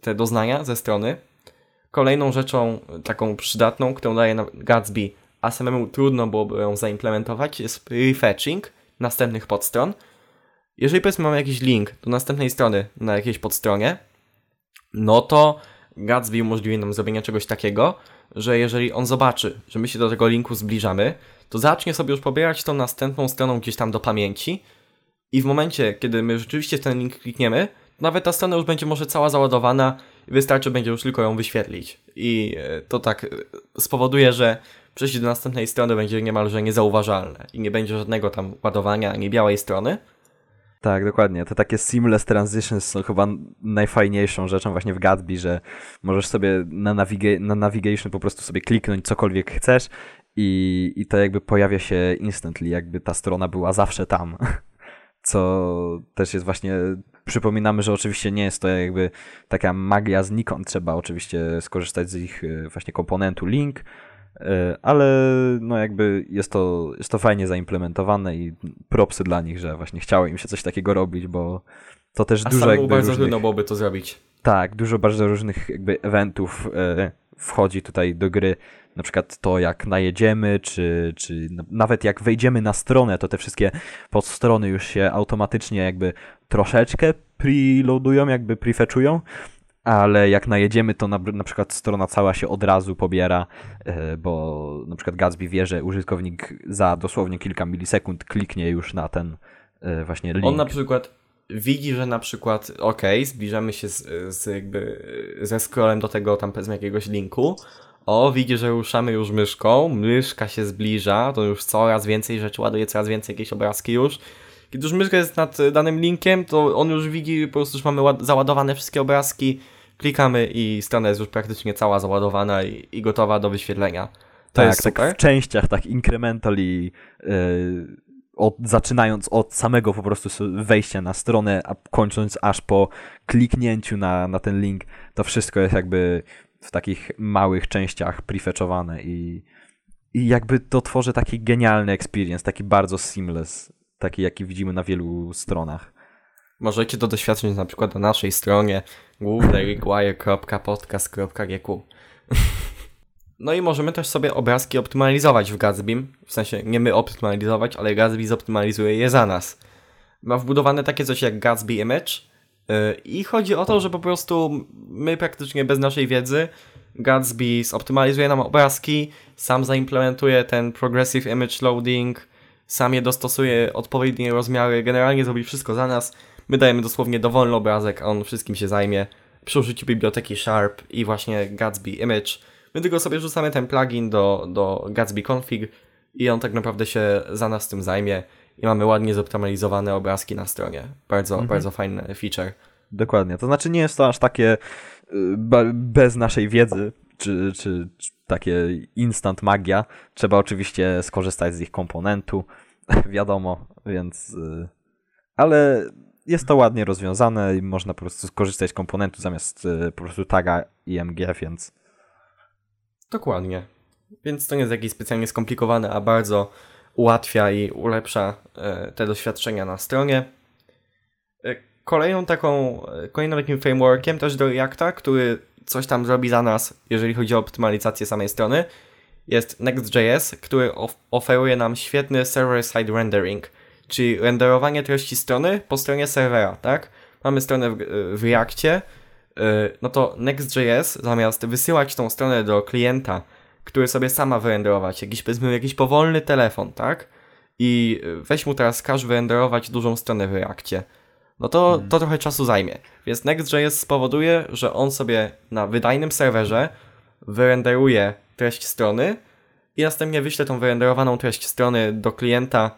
te doznania ze strony. Kolejną rzeczą taką przydatną, którą daje Gatsby a samemu trudno byłoby ją zaimplementować, jest refetching następnych podstron. Jeżeli powiedzmy mamy jakiś link do następnej strony na jakiejś podstronie, no to Gatsby umożliwi nam zrobienie czegoś takiego, że jeżeli on zobaczy, że my się do tego linku zbliżamy, to zacznie sobie już pobierać tą następną stroną gdzieś tam do pamięci i w momencie, kiedy my rzeczywiście ten link klikniemy, nawet ta strona już będzie może cała załadowana wystarczy będzie już tylko ją wyświetlić. I e, to tak e, spowoduje, że przejście do następnej strony będzie niemalże niezauważalne i nie będzie żadnego tam ładowania ani białej strony. Tak, dokładnie. Te takie seamless transitions są chyba najfajniejszą rzeczą właśnie w Gatsby, że możesz sobie na, naviga na navigation po prostu sobie kliknąć cokolwiek chcesz i, i to jakby pojawia się instantly, jakby ta strona była zawsze tam. Co też jest właśnie, przypominamy, że oczywiście nie jest to jakby taka magia znikąd, trzeba oczywiście skorzystać z ich e, właśnie komponentu link, E, ale no jakby jest to, jest to fajnie zaimplementowane i propsy dla nich, że właśnie chciało im się coś takiego robić, bo to też A dużo jakby bardzo różnych... trudno byłoby to zrobić. Tak, dużo bardzo różnych jakby eventów e, wchodzi tutaj do gry. Na przykład to, jak najedziemy, czy, czy nawet jak wejdziemy na stronę, to te wszystkie podstrony już się automatycznie jakby troszeczkę preloadują, jakby prefetchują, ale jak najedziemy, to na, na przykład strona cała się od razu pobiera, e, bo na przykład Gatsby wie, że użytkownik za dosłownie kilka milisekund kliknie już na ten e, właśnie link. On na przykład widzi, że na przykład, ok, zbliżamy się z, z jakby ze scrollem do tego tam powiedzmy jakiegoś linku. O, widzi, że ruszamy już myszką, myszka się zbliża, to już coraz więcej rzeczy ładuje, coraz więcej jakieś obrazki już. Kiedy już myszka jest nad danym linkiem, to on już widzi, po prostu już mamy załadowane wszystkie obrazki, klikamy i strona jest już praktycznie cała załadowana i, i gotowa do wyświetlenia. To tak, jest super. tak w częściach, tak incrementally, yy, od, zaczynając od samego po prostu wejścia na stronę, a kończąc aż po kliknięciu na, na ten link, to wszystko jest jakby w takich małych częściach prefetchowane i, i jakby to tworzy taki genialny experience, taki bardzo seamless, taki jaki widzimy na wielu stronach. Możecie to doświadczyć na przykład na naszej stronie głównerequire.podcast.gq No i możemy też sobie obrazki optymalizować w Gatsby. W sensie nie my optymalizować, ale Gatsby zoptymalizuje je za nas. Ma wbudowane takie coś jak Gatsby Image i chodzi o to, że po prostu my praktycznie bez naszej wiedzy Gatsby zoptymalizuje nam obrazki, sam zaimplementuje ten Progressive Image Loading, sam je dostosuje odpowiednie rozmiary, generalnie zrobi wszystko za nas. My dajemy dosłownie dowolny obrazek, a on wszystkim się zajmie. Przy użyciu biblioteki Sharp i właśnie Gatsby Image My tylko sobie rzucamy ten plugin do, do Gatsby Config i on tak naprawdę się za nas tym zajmie i mamy ładnie zoptymalizowane obrazki na stronie. Bardzo, mhm. bardzo fajny feature. Dokładnie. To znaczy nie jest to aż takie y, bez naszej wiedzy, czy, czy, czy takie instant magia. Trzeba oczywiście skorzystać z ich komponentu, wiadomo, więc... Y, ale jest to ładnie rozwiązane i można po prostu skorzystać z komponentu zamiast y, po prostu taga IMG, więc Dokładnie. Więc to nie jest jakieś specjalnie skomplikowane, a bardzo ułatwia i ulepsza e, te doświadczenia na stronie. E, kolejną taką, e, kolejnym takim frameworkiem też do Reacta, który coś tam zrobi za nas, jeżeli chodzi o optymalizację samej strony, jest Next.js, który oferuje nam świetny server-side rendering, czyli renderowanie treści strony po stronie serwera, tak? Mamy stronę w, w Reactie, no to Next.js zamiast wysyłać tą stronę do klienta, który sobie sama wyrenderować, jakiś powiedzmy jakiś powolny telefon, tak? I weź mu teraz każ wyrenderować dużą stronę w Reakcie. No to, hmm. to trochę czasu zajmie. Więc Next.js spowoduje, że on sobie na wydajnym serwerze wyrenderuje treść strony i następnie wyśle tą wyrenderowaną treść strony do klienta,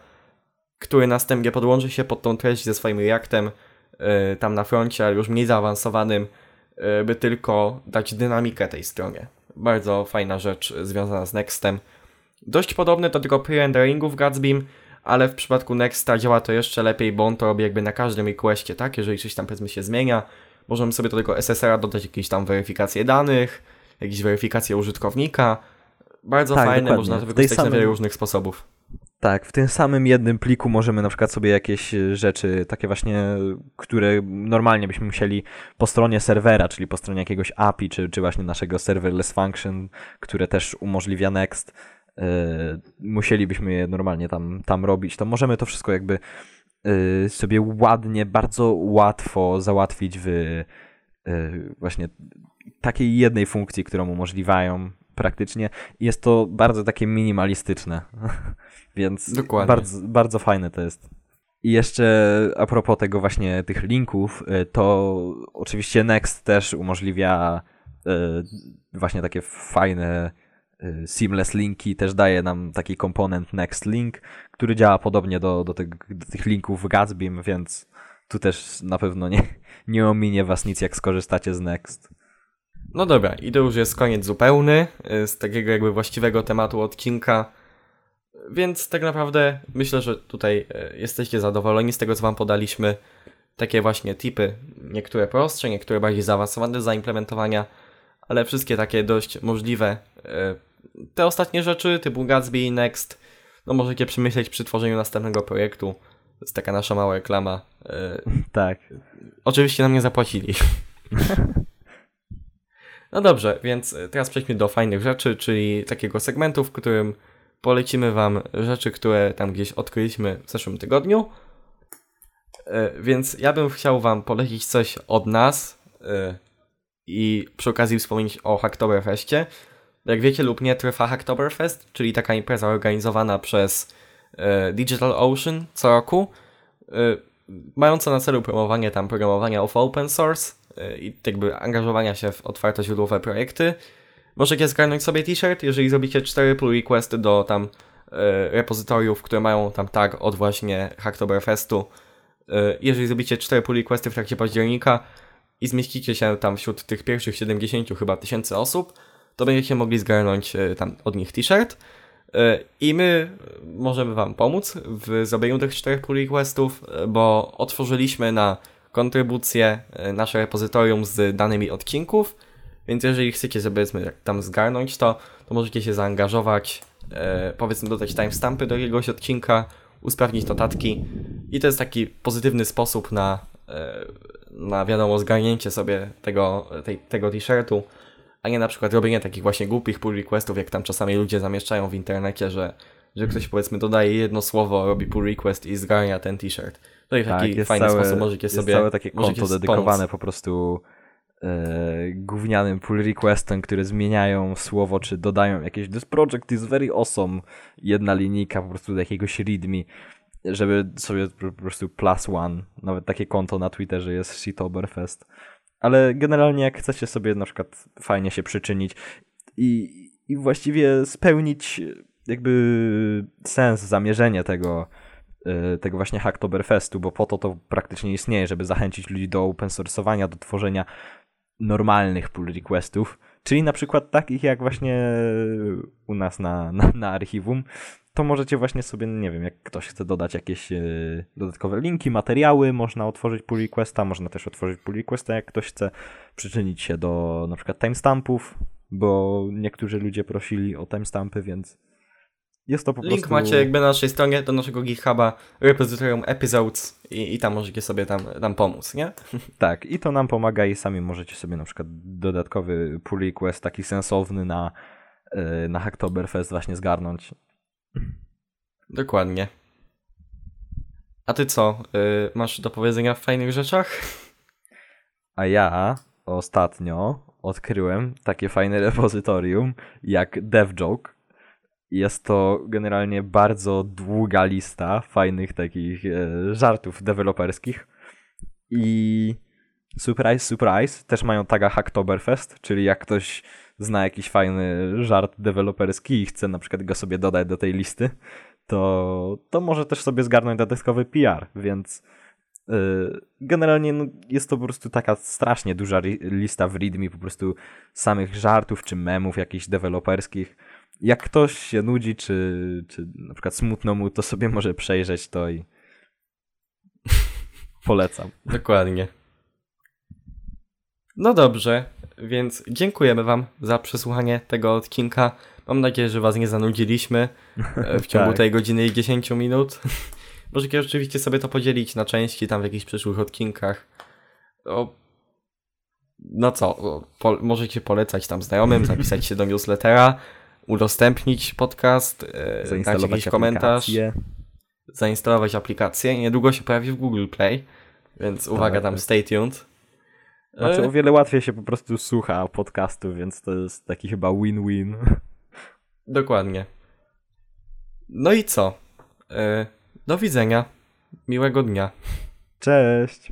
który następnie podłączy się pod tą treść ze swoim Reactem yy, tam na froncie, ale już mniej zaawansowanym E, by tylko dać dynamikę tej stronie. Bardzo fajna rzecz związana z Nextem. Dość podobne do tego pre-renderingu w Gatsbym, ale w przypadku Nexta działa to jeszcze lepiej, bo on to robi jakby na każdym requestie, tak? Jeżeli coś tam powiedzmy się zmienia, możemy sobie do tego SSR-a dodać jakieś tam weryfikacje danych, jakieś weryfikacje użytkownika. Bardzo tak, fajne, dokładnie. można to wykorzystać na wiele różnych sposobów. Tak, w tym samym jednym pliku możemy na przykład sobie jakieś e, rzeczy, takie właśnie, które normalnie byśmy musieli po stronie serwera, czyli po stronie jakiegoś API, czy, czy właśnie naszego serverless function, które też umożliwia Next, yy, musielibyśmy je normalnie tam, tam robić, to możemy to wszystko jakby yy, sobie ładnie, bardzo łatwo załatwić w yy, właśnie takiej jednej funkcji, którą umożliwiają praktycznie. Jest to bardzo takie minimalistyczne. Więc Dokładnie. Bardzo, bardzo fajne to jest. I jeszcze a propos tego właśnie tych linków, y, to oczywiście Next też umożliwia y, właśnie takie fajne y, seamless linki, też daje nam taki komponent Next Link, który działa podobnie do, do, tych, do tych linków w Gatsbym, więc tu też na pewno nie, nie ominie was nic, jak skorzystacie z Next. No dobra, i to już jest koniec zupełny z takiego jakby właściwego tematu odcinka. Więc tak naprawdę myślę, że tutaj e, jesteście zadowoleni z tego, co Wam podaliśmy. Takie właśnie tipy, niektóre prostsze, niektóre bardziej zaawansowane do zaimplementowania, ale wszystkie takie dość możliwe, e, te ostatnie rzeczy, typu Gatsby, Next, no możecie przemyśleć przy tworzeniu następnego projektu. To jest taka nasza mała reklama. Tak. Oczywiście nam nie zapłacili. No dobrze, więc teraz przejdźmy do fajnych rzeczy, czyli takiego segmentu, w którym polecimy Wam rzeczy, które tam gdzieś odkryliśmy w zeszłym tygodniu. E, Więc ja bym chciał Wam polecić coś od nas e, i przy okazji wspomnieć o Hacktoberfestie. Jak wiecie lub nie, trwa Hacktoberfest, czyli taka impreza organizowana przez e, Digital Ocean co roku, e, mająca na celu promowanie tam programowania of open source e, i jakby angażowania się w otwartoźródłowe projekty. Możecie zgarnąć sobie t-shirt, jeżeli zrobicie 4 pull requesty do tam e, repozytoriów, które mają tam tag od właśnie Hacktoberfestu. E, jeżeli zrobicie 4 pull requesty w trakcie października i zmieścicie się tam wśród tych pierwszych 70 chyba tysięcy osób, to będziecie mogli zgarnąć e, tam od nich t-shirt. E, I my możemy Wam pomóc w zrobieniu tych czterech pull requestów, e, bo otworzyliśmy na kontrybucję e, nasze repozytorium z danymi odcinków, więc jeżeli chcecie sobie tam zgarnąć to, to możecie się zaangażować, e, powiedzmy dodać timestampy do jakiegoś odcinka, usprawnić notatki. I to jest taki pozytywny sposób na, e, na wiadomo, zgarnięcie sobie tego, tej, tego t-shirtu, a nie na przykład robienie takich właśnie głupich pull requestów, jak tam czasami ludzie zamieszczają w internecie, że, że ktoś powiedzmy dodaje jedno słowo, robi pull request i zgarnia ten t-shirt. To jest taki jest fajny całe, sposób, możecie jest sobie całe takie konto pomóc. dedykowane po prostu e, gównianym pull requestem, które zmieniają słowo, czy dodają jakieś this project is very awesome, jedna linijka po prostu do jakiegoś readme, żeby sobie po prostu plus one, nawet takie konto na Twitterze jest Shitoberfest. Ale generalnie jak chcecie sobie na przykład fajnie się przyczynić i, i właściwie spełnić jakby sens, zamierzenie tego, y, tego właśnie Hacktoberfestu, bo po to to praktycznie istnieje, żeby zachęcić ludzi do open source'owania, do tworzenia normalnych pull requestów, czyli na przykład takich jak właśnie u nas na, na, na archiwum, to możecie właśnie sobie, nie wiem, jak ktoś chce dodać jakieś y, dodatkowe linki, materiały, można otworzyć pull requesta, można też otworzyć pull requesta, jak ktoś chce przyczynić się do na przykład timestampów, bo niektórzy ludzie prosili o timestampy, więc jest to po Link prostu... macie jakby na naszej stronie do naszego GitHuba, repozytorium episodes i, i tam możecie sobie tam, tam pomóc, nie? Tak, i to nam pomaga i sami możecie sobie na przykład dodatkowy pull request taki sensowny na, y, na Hacktoberfest właśnie zgarnąć. Dokładnie. A ty co? Y, masz do powiedzenia w fajnych rzeczach? A ja ostatnio odkryłem takie fajne repozytorium jak DevJoke. Jest to generalnie bardzo długa lista fajnych takich e, żartów deweloperskich. I surprise, surprise, też mają taga Hacktoberfest, czyli jak ktoś zna jakiś fajny żart deweloperski i chce na przykład go sobie dodać do tej listy, to, to może też sobie zgarnąć dodatkowy PR, więc Yy, Generalnie no, jest to po prostu taka strasznie duża lista w readme po prostu samych żartów czy memów jakichś deweloperskich. Jak ktoś się nudzi, czy, czy na przykład smutno mu, to sobie może przejrzeć to i polecam. Dokładnie. No dobrze, więc dziękujemy Wam za przesłuchanie tego odcinka. Mam nadzieję, że Was nie zanudziliśmy e, w ciągu Tak. tej godziny i 10 minut. Możecie oczywiście sobie to podzielić na części tam w jakichś przyszłych odcinkach. O, no co, po, możecie polecać tam znajomym, zapisać się do newslettera, udostępnić podcast, e, dać jakiś komentarz, zainstalować aplikację. Niedługo się pojawi w Google Play, więc uwaga tam, tak. stay tuned. Znaczy E, o wiele łatwiej się po prostu słucha podcastu, więc to jest taki chyba win-win. Dokładnie. No i co? E, do widzenia. Miłego dnia. Cześć!